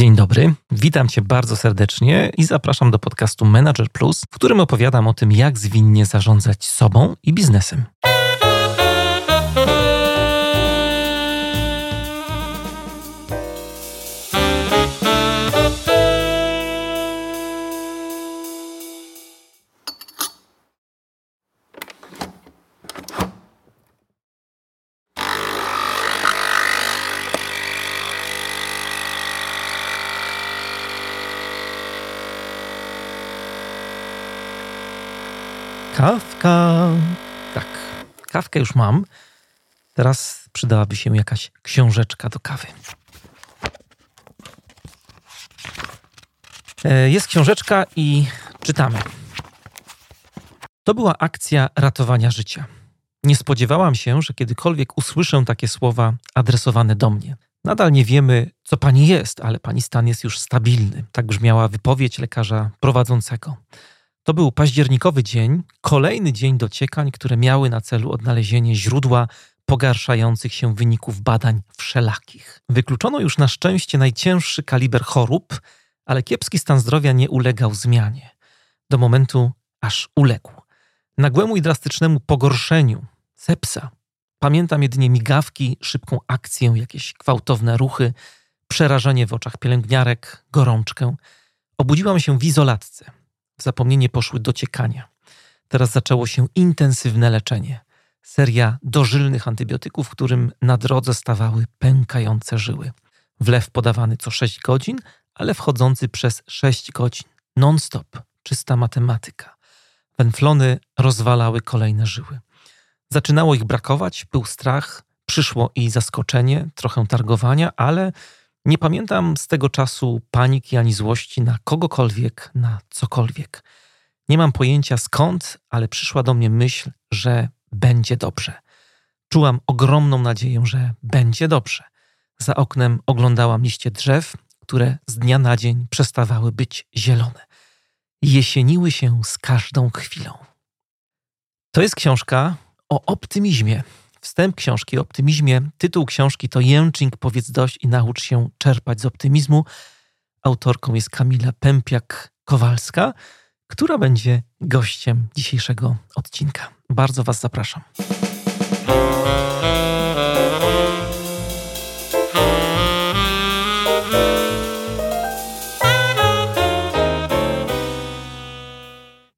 Dzień dobry, witam Cię bardzo serdecznie i zapraszam do podcastu Manager Plus, w którym opowiadam o tym, jak zwinnie zarządzać sobą i biznesem. Kawkę już mam. Teraz przydałaby się jakaś książeczka do kawy. E, jest książeczka i czytamy. To była akcja ratowania życia. Nie spodziewałam się, że kiedykolwiek usłyszę takie słowa adresowane do mnie. Nadal nie wiemy, co pani jest, ale pani stan jest już stabilny. Tak brzmiała wypowiedź lekarza prowadzącego. To był październikowy dzień, kolejny dzień dociekań, które miały na celu odnalezienie źródła pogarszających się wyników badań wszelakich. Wykluczono już na szczęście najcięższy kaliber chorób, ale kiepski stan zdrowia nie ulegał zmianie. Do momentu, aż uległ. Nagłemu i drastycznemu pogorszeniu, sepsa. Pamiętam jedynie migawki, szybką akcję, jakieś gwałtowne ruchy, przerażenie w oczach pielęgniarek, gorączkę. Obudziłam się w izolatce w zapomnienie poszły dociekania. Teraz zaczęło się intensywne leczenie. Seria dożylnych antybiotyków, którym na drodze stawały pękające żyły. Wlew podawany co 6 godzin, ale wchodzący przez 6 godzin. Non-stop. Czysta matematyka. Węflony rozwalały kolejne żyły. Zaczynało ich brakować, był strach, przyszło i zaskoczenie, trochę targowania, ale nie pamiętam z tego czasu paniki ani złości na kogokolwiek, na cokolwiek. Nie mam pojęcia skąd, ale przyszła do mnie myśl, że będzie dobrze. Czułam ogromną nadzieję, że będzie dobrze. Za oknem oglądałam liście drzew, które z dnia na dzień przestawały być zielone. Jesieniły się z każdą chwilą. To jest książka o optymizmie, Wstęp książki o optymizmie. Tytuł książki to Jęczing, powiedz dość i naucz się czerpać z optymizmu. Autorką jest Kamila Pępiak-Kowalska, która będzie gościem dzisiejszego odcinka. Bardzo Was zapraszam.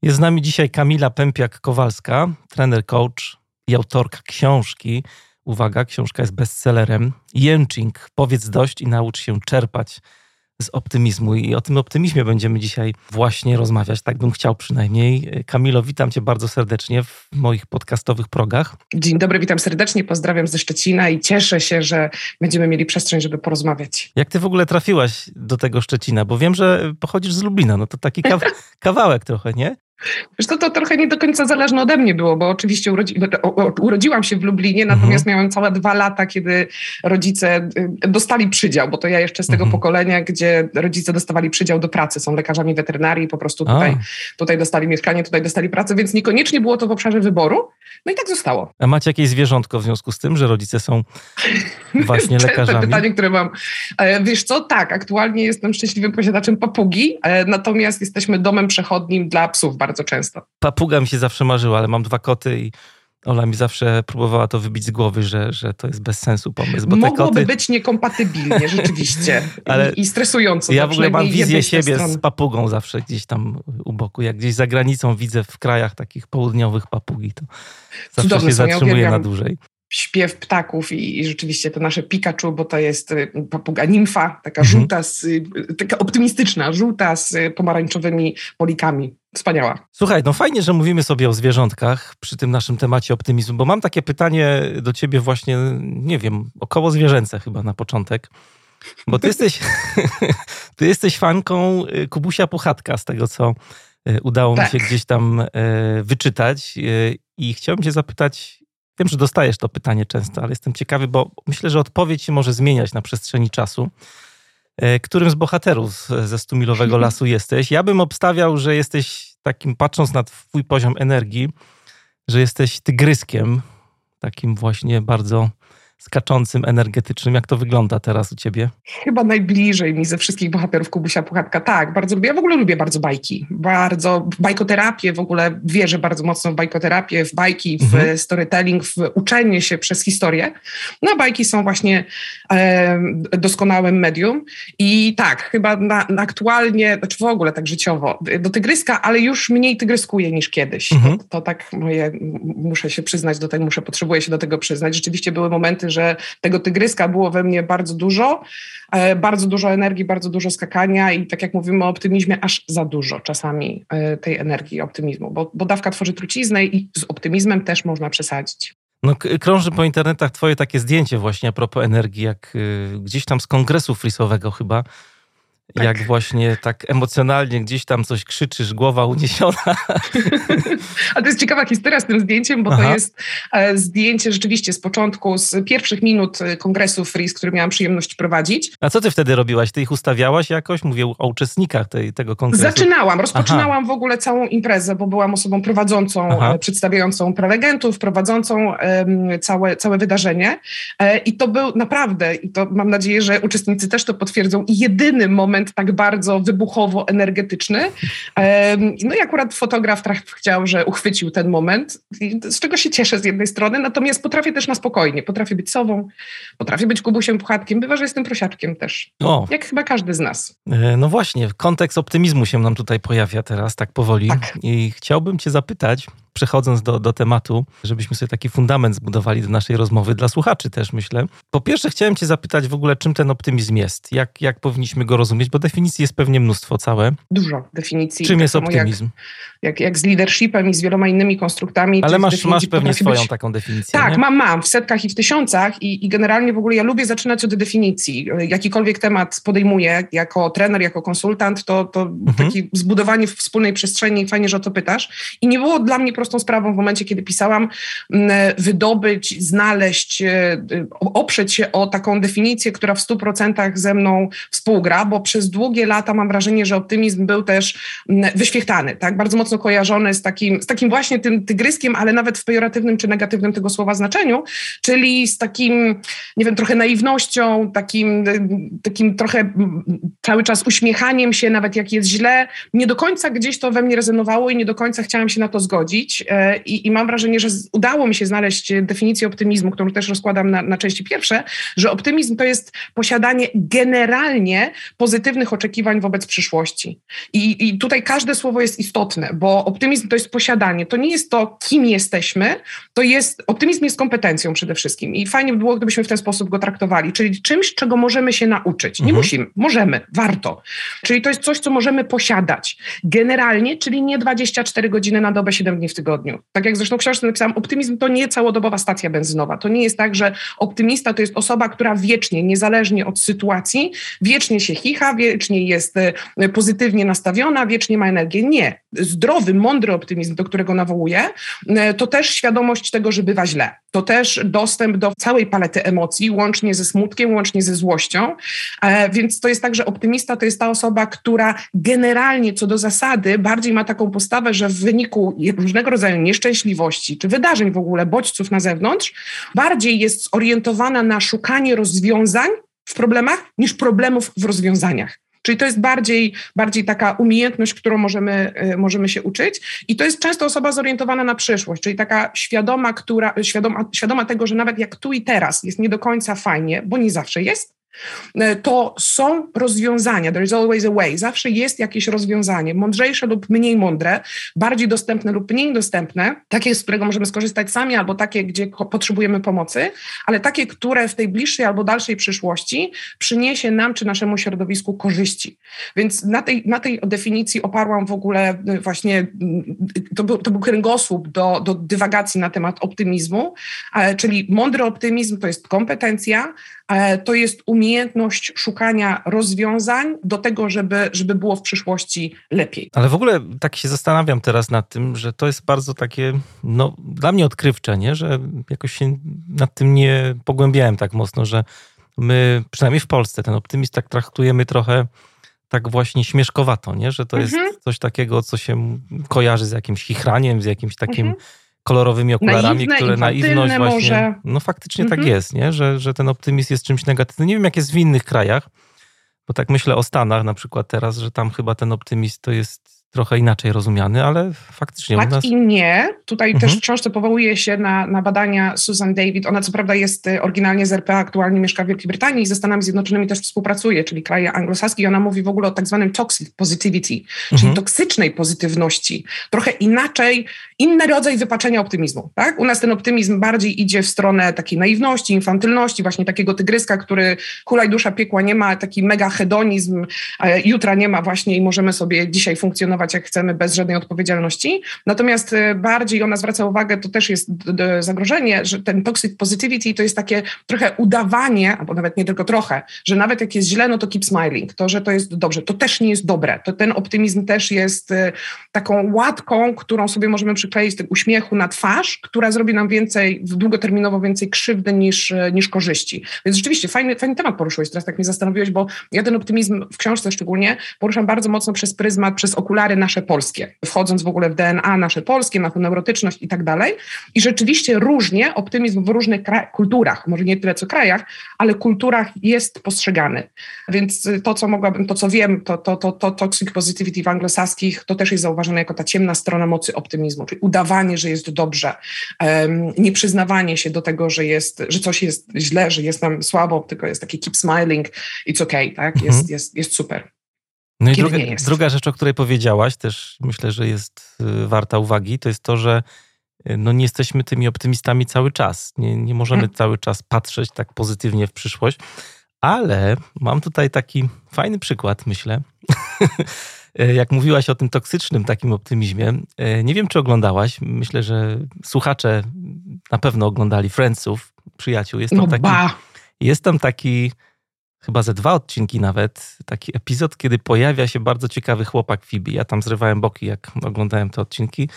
Jest z nami dzisiaj Kamila Pępiak-Kowalska, trener coach, i autorka książki. Uwaga, książka jest bestsellerem. Jęczing, powiedz dość i naucz się czerpać z optymizmu. I o tym optymizmie będziemy dzisiaj właśnie rozmawiać. Tak bym chciał przynajmniej. Kamilo, witam cię bardzo serdecznie w moich podcastowych progach. Dzień dobry, witam serdecznie, pozdrawiam ze Szczecina i cieszę się, że będziemy mieli przestrzeń, żeby porozmawiać. Jak ty w ogóle trafiłaś do tego Szczecina? Bo wiem, że pochodzisz z Lublina, no to taki kawałek trochę, nie? Wiesz, to, to trochę nie do końca zależne ode mnie było, bo oczywiście urodzi, urodziłam się w Lublinie, natomiast mhm. miałam całe dwa lata, kiedy rodzice y, dostali przydział, bo to ja jeszcze z tego mhm. pokolenia, gdzie rodzice dostawali przydział do pracy, są lekarzami weterynarii, po prostu tutaj, tutaj dostali mieszkanie, tutaj dostali pracę, więc niekoniecznie było to w obszarze wyboru, no i tak zostało. A macie jakieś zwierzątko w związku z tym, że rodzice są właśnie lekarzami? To pytanie, które mam. E, wiesz co, tak, aktualnie jestem szczęśliwym posiadaczem papugi, e, natomiast jesteśmy domem przechodnim dla psów bardzo bardzo często. Papuga mi się zawsze marzyła, ale mam dwa koty i Ola mi zawsze próbowała to wybić z głowy, że, że to jest bez sensu pomysł. Bo Mogłoby koty... być niekompatybilnie, rzeczywiście. ale I, I stresująco. Ja w ogóle mam wizję siebie z papugą zawsze gdzieś tam u boku. Jak gdzieś za granicą widzę w krajach takich południowych papugi, to zawsze Cudowne się zatrzymuje ja na dłużej śpiew ptaków i, i, rzeczywiście to nasze Pikachu, bo to jest y, papuga nimfa, taka mhm. żółta, z, y, taka optymistyczna, żółta z pomarańczowymi polikami. Wspaniała. Słuchaj, no fajnie, że mówimy sobie o zwierzątkach przy tym naszym temacie optymizmu, bo mam takie pytanie do ciebie właśnie, nie wiem, około zwierzęce chyba na początek. Bo ty jesteś, ty jesteś fanką y, Kubusia Puchatka, z tego co udało tak. mi się gdzieś tam wyczytać. I chciałbym cię zapytać, Wiem, że dostajesz to pytanie często, ale jestem ciekawy, bo myślę, że odpowiedź się może zmieniać na przestrzeni czasu. E, którym z bohaterów ze stumilowego lasu jesteś? Ja bym obstawiał, że jesteś takim, patrząc na twój poziom energii, że jesteś tygryskiem, takim właśnie bardzo skaczącym, energetycznym. Jak to wygląda teraz u ciebie? Chyba najbliżej mi ze wszystkich bohaterów Kubusia Puchatka. Tak, bardzo lubię. Ja w ogóle lubię bardzo bajki. Bardzo bajkoterapię, w ogóle wierzę bardzo mocno w bajkoterapię, w bajki, w mhm. storytelling, w uczenie się przez historię. No bajki są właśnie e, doskonałym medium i tak, chyba na, na aktualnie, znaczy w ogóle tak życiowo, do tygryska, ale już mniej tygryskuję niż kiedyś. Mhm. To, to tak moje, muszę się przyznać do tego, muszę, potrzebuję się do tego przyznać. Rzeczywiście były momenty, że tego tygryska było we mnie bardzo dużo, e, bardzo dużo energii, bardzo dużo skakania i tak jak mówimy o optymizmie, aż za dużo czasami e, tej energii, optymizmu, bo, bo dawka tworzy truciznę i z optymizmem też można przesadzić. No, krąży po internetach twoje takie zdjęcie właśnie a propos energii, jak y, gdzieś tam z kongresu frisowego chyba, tak. Jak właśnie tak emocjonalnie gdzieś tam coś krzyczysz, głowa uniesiona. A to jest ciekawa historia z tym zdjęciem, bo Aha. to jest e, zdjęcie rzeczywiście z początku, z pierwszych minut e, kongresu Freeze, który miałam przyjemność prowadzić. A co ty wtedy robiłaś? Ty ich ustawiałaś jakoś? Mówię o uczestnikach tej, tego kongresu. Zaczynałam, rozpoczynałam Aha. w ogóle całą imprezę, bo byłam osobą prowadzącą, Aha. E, przedstawiającą prelegentów, prowadzącą um, całe, całe wydarzenie. I to był naprawdę, i to mam nadzieję, że uczestnicy też to potwierdzą, jedyny moment, moment tak bardzo wybuchowo energetyczny. No i akurat fotograf chciał, że uchwycił ten moment, z czego się cieszę z jednej strony, natomiast potrafię też na spokojnie, potrafię być sobą, potrafię być kubusiem, puchatkiem, bywa, że jestem prosiaczkiem też, o. jak chyba każdy z nas. E, no właśnie, kontekst optymizmu się nam tutaj pojawia teraz tak powoli tak. i chciałbym cię zapytać, przechodząc do, do tematu, żebyśmy sobie taki fundament zbudowali do naszej rozmowy, dla słuchaczy też myślę. Po pierwsze chciałem cię zapytać w ogóle, czym ten optymizm jest? Jak, jak powinniśmy go rozumieć? Bo definicji jest pewnie mnóstwo całe. Dużo definicji. Czym tak jest optymizm? Jak, jak, jak, z leadershipem i z wieloma innymi konstruktami. Ale masz, masz pewnie swoją być... taką definicję. Tak, nie? mam, mam w setkach i w tysiącach i, i generalnie w ogóle ja lubię zaczynać od definicji. Jakikolwiek temat podejmuję jako trener, jako konsultant, to, to mhm. takie zbudowanie wspólnej przestrzeni, fajnie, że o to pytasz. I nie było dla mnie prostą sprawą w momencie, kiedy pisałam, wydobyć, znaleźć, e, oprzeć się o taką definicję, która w 100% ze mną współgra, bo przez długie lata mam wrażenie, że optymizm był też wyświechtany, tak? bardzo mocno kojarzony z takim, z takim właśnie tym tygryskiem, ale nawet w pejoratywnym czy negatywnym tego słowa znaczeniu, czyli z takim, nie wiem, trochę naiwnością, takim, takim trochę cały czas uśmiechaniem się, nawet jak jest źle. Nie do końca gdzieś to we mnie rezonowało i nie do końca chciałam się na to zgodzić. E, I, i mam wrażenie, że udało mi się znaleźć definicję optymizmu, którą też rozkładam na, na części pierwsze, że optymizm to jest posiadanie generalnie pozytywnych oczekiwań wobec przyszłości. I, I tutaj każde słowo jest istotne, bo optymizm to jest posiadanie. To nie jest to, kim jesteśmy, to jest, optymizm jest kompetencją przede wszystkim. I fajnie by było, gdybyśmy w ten sposób go traktowali, czyli czymś, czego możemy się nauczyć. Nie mhm. musimy, możemy, warto. Czyli to jest coś, co możemy posiadać. Generalnie, czyli nie 24 godziny na dobę, 7 dni w tygodniu. Tak jak zresztą w książce napisałam, optymizm to nie całodobowa stacja benzynowa. To nie jest tak, że optymista to jest osoba, która wiecznie, niezależnie od sytuacji, wiecznie się chicha, wiecznie jest e, pozytywnie nastawiona, wiecznie ma energię. Nie. Zdrowy, mądry optymizm, do którego nawołuję, e, to też świadomość tego, że bywa źle. To też dostęp do całej palety emocji, łącznie ze smutkiem, łącznie ze złością. E, więc to jest tak, że optymista to jest ta osoba, która generalnie co do zasady bardziej ma taką postawę, że w wyniku różnego rodzaju nieszczęśliwości czy wydarzeń w ogóle, bodźców na zewnątrz, bardziej jest zorientowana na szukanie rozwiązań w problemach niż problemów w rozwiązaniach. Czyli to jest bardziej, bardziej taka umiejętność, którą możemy, y, możemy się uczyć. I to jest często osoba zorientowana na przyszłość, czyli taka świadoma, która, świadoma, świadoma tego, że nawet jak tu i teraz jest nie do końca fajnie, bo nie zawsze jest, E, to są rozwiązania. There is always a way. Zawsze jest jakieś rozwiązanie, mądrzejsze lub mniej mądre, bardziej dostępne lub mniej dostępne, takie, z którego możemy skorzystać sami, albo takie, gdzie potrzebujemy pomocy, ale takie, które w tej bliższej albo dalszej przyszłości przyniesie nam czy naszemu środowisku korzyści. Więc na tej, na tej definicji oparłam w ogóle y, właśnie, y, to był, to był kręgosłup do, do dywagacji na temat optymizmu, czyli mądry optymizm to jest kompetencja, to jest umiejętność szukania rozwiązań do tego, żeby, żeby było w przyszłości lepiej. Ale w ogóle tak się zastanawiam teraz nad tym, że to jest bardzo takie, no dla mnie odkrywcze, nie? że jakoś się nad tym nie pogłębiałem tak mocno, że my, przynajmniej w Polsce, ten optymizm tak traktujemy trochę tak właśnie śmieszkowato, nie? że to mhm. jest coś takiego, co się kojarzy z jakimś chichraniem, z jakimś takim mhm kolorowymi okularami, Naiwne, które naiwność właśnie. Może. No faktycznie tak mhm. jest, nie? Że, że ten optymizm jest czymś negatywnym. Nie wiem, jak jest w innych krajach, bo tak myślę o Stanach na przykład teraz, że tam chyba ten optymizm to jest trochę inaczej rozumiany, ale faktycznie tak nas... i nie. Tutaj mhm. też w książce powołuje się na, na badania Susan David. Ona co prawda jest y, oryginalnie z RPA, aktualnie mieszka w Wielkiej Brytanii i ze Stanami Zjednoczonymi też współpracuje, czyli kraje anglosaskie i ona mówi w ogóle o tak zwanym toxic positivity, mhm. czyli toksycznej pozytywności. Trochę inaczej, inny rodzaj wypaczenia optymizmu. Tak? U nas ten optymizm bardziej idzie w stronę takiej naiwności, infantylności, właśnie takiego tygryska, który hulaj dusza piekła nie ma, taki mega hedonizm, jutra nie ma właśnie i możemy sobie dzisiaj funkcjonować jak chcemy, bez żadnej odpowiedzialności. Natomiast e, bardziej ona zwraca uwagę, to też jest zagrożenie, że ten toxic positivity to jest takie trochę udawanie, albo nawet nie tylko trochę, że nawet jak jest źle, no to keep smiling, to, że to jest dobrze. To też nie jest dobre. To ten optymizm też jest e, taką łatką, którą sobie możemy przykleić tego uśmiechu na twarz, która zrobi nam więcej, długoterminowo więcej krzywdy niż, e, niż korzyści. Więc rzeczywiście fajny, fajny temat poruszyłeś, teraz tak mnie zastanowiłeś, bo ja ten optymizm w książce szczególnie poruszam bardzo mocno przez pryzmat, przez okulary nasze polskie, wchodząc w ogóle w DNA nasze polskie, na tę neurotyczność i tak dalej. I rzeczywiście różnie optymizm w różnych kulturach, może nie tyle co krajach, ale kulturach jest postrzegany. Więc to, co mogłabym, to co wiem, to, to, to, to toxic positivity w anglosaskich, to też jest zauważone jako ta ciemna strona mocy optymizmu, czyli udawanie, że jest dobrze, um, nieprzyznawanie się do tego, że, jest, że coś jest źle, że jest nam słabo, tylko jest taki keep smiling, it's okay, tak? Jest, mhm. jest, jest super. No i druga, druga, rzecz, o której powiedziałaś, też myślę, że jest y, warta uwagi, to jest to, że y, no nie jesteśmy tymi optymistami cały czas. Nie, nie możemy hmm. cały czas patrzeć tak pozytywnie w przyszłość, ale mam tutaj taki fajny przykład, myślę. Jak mówiłaś o tym toksycznym takim optymizmie, y, nie wiem, czy oglądałaś. Myślę, że słuchacze na pewno oglądali Friendsów, przyjaciół. Jest tam no taki, jest tam taki chyba ze dwa odcinki nawet, taki epizod, kiedy pojawia się bardzo ciekawy chłopak Phoebe. Ja tam zrywałem boki, jak oglądałem te odcinki.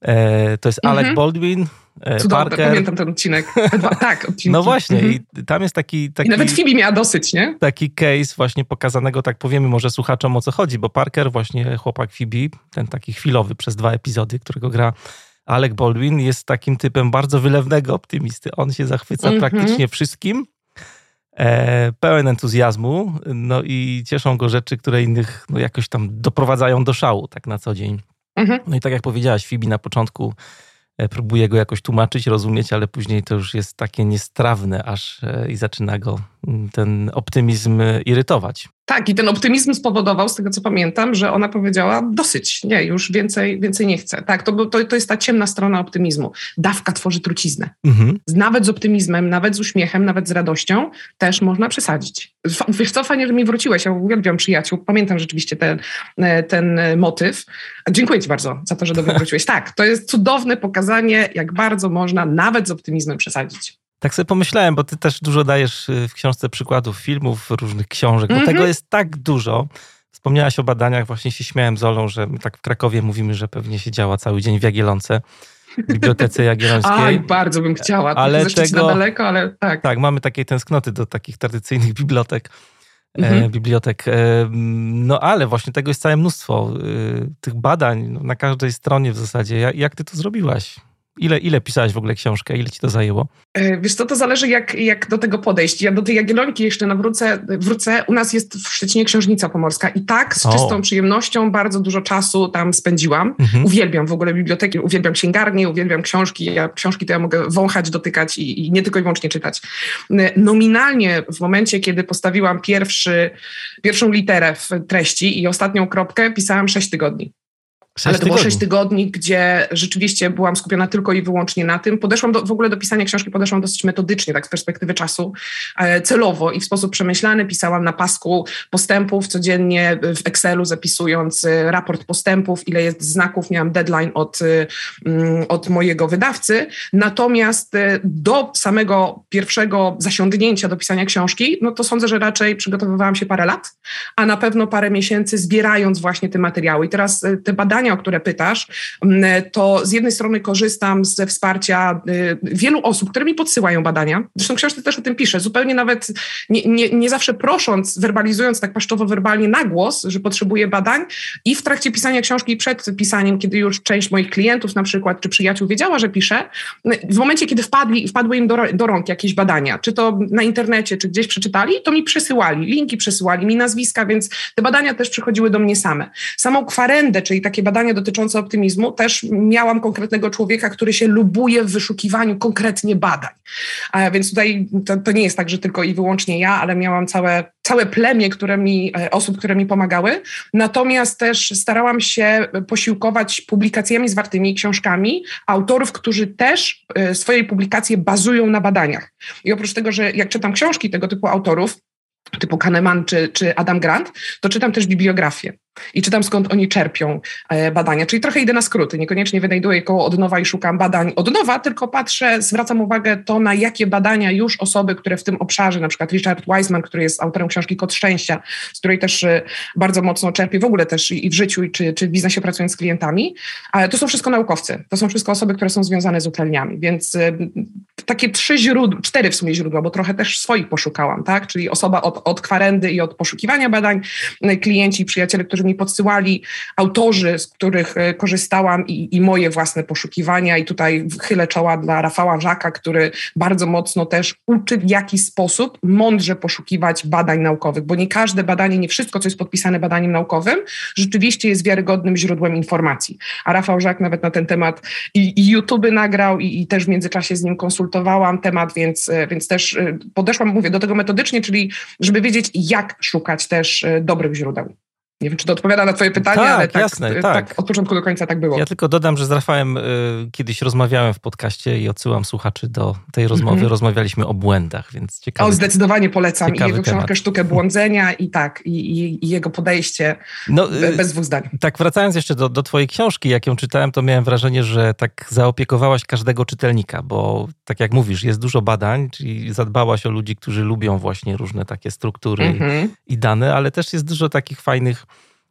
E, to jest Alec mhm. Baldwin, e, Cudowne, Parker. pamiętam ten odcinek. tak, odcinki. No właśnie mhm. i tam jest taki, taki... I nawet Phoebe miała dosyć, nie? Taki case właśnie pokazanego, tak powiemy może słuchaczom o co chodzi, bo Parker, właśnie chłopak Phoebe, ten taki chwilowy przez dwa epizody, którego gra Alec Baldwin, jest takim typem bardzo wylewnego optymisty. On się zachwyca mhm. praktycznie wszystkim, pełen entuzjazmu, no i cieszą go rzeczy, które innych no, jakoś tam doprowadzają do szału tak na co dzień. Mhm. No i tak jak powiedziałaś, Fibi na początku e, próbuje go jakoś tłumaczyć, rozumieć, ale później to już jest takie niestrawne aż e, i zaczyna go ten optymizm e, irytować. Tak, i ten optymizm spowodował, z tego co pamiętam, że ona powiedziała dosyć, nie, już więcej, więcej nie chcę. Tak, to, to, to jest ta ciemna strona optymizmu. Dawka tworzy truciznę. Mhm. Nawet z optymizmem, nawet z uśmiechem, nawet z radością też można przesadzić. Wiesz co, fajnie, że mi wróciłeś, ja uwielbiam przyjaciół, pamiętam rzeczywiście ten, e, ten e, motyw. Dziękuję ci bardzo za to, że do mnie wróciłeś. Tak, to jest cudowne pokazanie, jak bardzo można nawet z optymizmem przesadzić. Tak sobie pomyślałem, bo ty też dużo dajesz y, w książce przykładów filmów, różnych książek, mm -hmm. bo tego mhm. jest tak dużo. Wspomniałaś o badaniach, właśnie się śmiałem z Olą, że my tak w Krakowie mówimy, że pewnie się działa cały dzień w Jagielonce, w Bibliotece Jagiellońskiej. Aj, bardzo bym chciała. Ale tego, na daleko, ale tak. Tak, mamy takiej tęsknoty do takich tradycyjnych bibliotek. E, mhm. bibliotek. E, no ale właśnie tego jest całe mnóstwo. E, tych badań no, na każdej stronie w zasadzie. Jak, jak ty to zrobiłaś? Ile, ile pisałeś w ogóle książkę? Ile ci to zajęło? E, wiesz co, to zależy jak, jak do tego podejść. Ja do tej Jagiellonki jeszcze nawrócę, wrócę. U nas jest w Szczecinie Księżnica Pomorska i tak z o. czystą przyjemnością bardzo dużo czasu tam spędziłam. Mhm. Uwielbiam w ogóle biblioteki, uwielbiam księgarnie, uwielbiam książki. Ja, książki to ja mogę wąchać, dotykać i, i nie tylko i wyłącznie czytać. E, nominalnie w momencie, kiedy postawiłam pierwszy, pierwszą literę w treści i ostatnią kropkę, pisałam sześć tygodni. Ale to było sześć tygodni, gdzie rzeczywiście byłam skupiona tylko i wyłącznie na tym. Podeszłam do, w ogóle do pisania książki, podeszłam dosyć metodycznie, tak z perspektywy czasu, e, celowo i w sposób przemyślany. Pisałam na pasku postępów codziennie w Excelu, zapisując e, raport postępów, ile jest znaków. Miałam deadline od, e, mm, od mojego wydawcy. Natomiast do samego pierwszego zasiądnięcia do pisania książki, no to sądzę, że raczej przygotowywałam się parę lat, a na pewno parę miesięcy zbierając właśnie te materiały. I teraz te badania o które pytasz, mm, to z jednej strony korzystam ze wsparcia y, wielu osób, które mi podsyłają badania. Zresztą książce też o tym piszę, zupełnie nawet nie, nie, nie zawsze prosząc, werbalizując tak paszczowo-werbalnie na głos, że potrzebuję badań i w trakcie pisania książki przed pisaniem, kiedy już część moich klientów na przykład, czy przyjaciół wiedziała, że piszę, w momencie, kiedy wpadli, wpadły im do, do rąk jakieś badania, czy to na internecie, czy gdzieś przeczytali, to mi przesyłali, linki przesyłali mi nazwiska, więc te badania też przychodziły do mnie same. Samą kwarendę, czyli takie badania dotyczące optymizmu, też miałam konkretnego człowieka, który się lubuje w wyszukiwaniu konkretnie badań. A więc tutaj to, to nie jest tak, że tylko i wyłącznie ja, ale miałam całe, całe plemię które mi, e, osób, które mi pomagały. Natomiast też starałam się posiłkować publikacjami zwartymi, książkami autorów, którzy też e, swoje publikacje bazują na badaniach. I oprócz tego, że jak czytam książki tego typu autorów, typu Kahneman czy, czy Adam Grant, to czytam też bibliografię i czytam skąd oni czerpią e, badania. Czyli trochę idę na skróty, niekoniecznie wynajduję koło od nowa i szukam badań od nowa, tylko patrzę, zwracam uwagę to, na jakie badania już osoby, które w tym obszarze, na przykład Richard Wiseman, który jest autorem książki Kod Szczęścia, z której też e, bardzo mocno czerpię w ogóle też i w życiu, czy, czy w biznesie pracując z klientami, ale to są wszystko naukowcy, to są wszystko osoby, które są związane z uczelniami, więc e, takie trzy źródła, cztery w sumie źródła, bo trochę też swoich poszukałam, tak, czyli osoba od, od kwarendy i od poszukiwania badań, klienci, przyjaciele, którzy mi podsyłali autorzy, z których e, korzystałam i, i moje własne poszukiwania i tutaj chylę czoła dla Rafała Żaka, który bardzo mocno też uczy w jaki sposób mądrze poszukiwać badań naukowych, bo nie każde badanie, nie wszystko, co jest podpisane badaniem naukowym, rzeczywiście jest wiarygodnym źródłem informacji. A Rafał Żak nawet na ten temat i, i YouTube nagrał i, i też w międzyczasie z nim konsultowałam temat, więc, e, więc też e, podeszłam, mówię, do tego metodycznie, czyli żeby wiedzieć, jak szukać też dobrych źródeł. Nie wiem, czy to odpowiada na Twoje pytanie, tak, ale tak, jasne, tak. tak. od początku do końca tak było. Ja tylko dodam, że z Rafałem y, kiedyś rozmawiałem w podcaście i odsyłam słuchaczy do tej rozmowy. Mm -hmm. Rozmawialiśmy o błędach, więc ciekawe. O, zdecydowanie polecam. I jego książkę Sztukę Błądzenia i tak, i, i, i jego podejście no, y, bez dwóch zdań. Tak, wracając jeszcze do, do Twojej książki, jak ją czytałem, to miałem wrażenie, że tak zaopiekowałaś każdego czytelnika, bo tak jak mówisz, jest dużo badań, czyli zadbałaś o ludzi, którzy lubią właśnie różne takie struktury mm -hmm. i dane, ale też jest dużo takich fajnych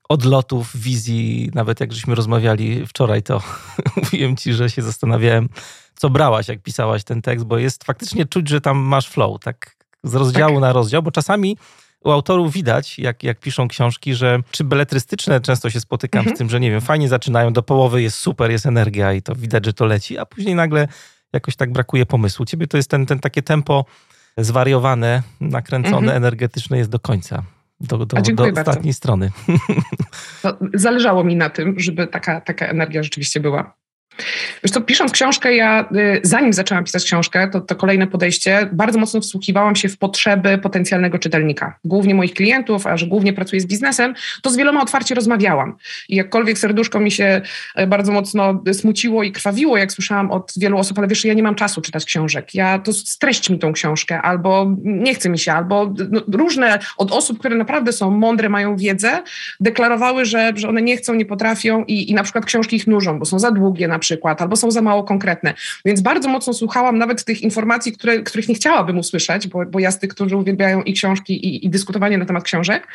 odlotów, wizji. Nawet jak żeśmy rozmawiali wczoraj, to mówiłem ci, że się zastanawiałem, co brałaś, jak pisałaś ten tekst, bo jest faktycznie czuć, że tam masz flow, tak z rozdziału tak. na rozdział, bo czasami u autorów widać, jak, jak piszą książki, że czy beletrystyczne często się spotykam mhm. z tym, że nie wiem, fajnie zaczynają, do połowy jest super, jest energia i to widać, że to leci, a później nagle jakoś tak brakuje pomysłu. Ciebie to jest ten, ten takie tempo zwariowane, nakręcone, mhm. energetyczne jest do końca do, do, do ostatniej strony. No, zależało mi na tym, żeby taka, taka energia rzeczywiście była. Wiesz co, pisząc książkę, ja y, zanim zaczęłam pisać książkę, to, to kolejne podejście, bardzo mocno wsłuchiwałam się w potrzeby potencjalnego czytelnika. Głównie moich klientów, a że głównie pracuję z biznesem, to z wieloma otwarcie rozmawiałam. I jakkolwiek serduszko mi się e, bardzo mocno smuciło i krwawiło, jak słyszałam od wielu osób, ale wiesz, ja nie mam czasu czytać książek. Ja to streść mi tą książkę, albo nie chce mi się, albo no, różne od osób, które naprawdę są mądre, mają wiedzę, deklarowały, że, że one nie chcą, nie potrafią i, i na przykład książki ich nużą, bo są za długie na przykład przykład, albo są za mało konkretne. Więc bardzo mocno słuchałam nawet tych informacji, które, których nie chciałabym usłyszeć, bo, bo ja z tych, którzy uwielbiają i książki, i, i dyskutowanie na temat książek.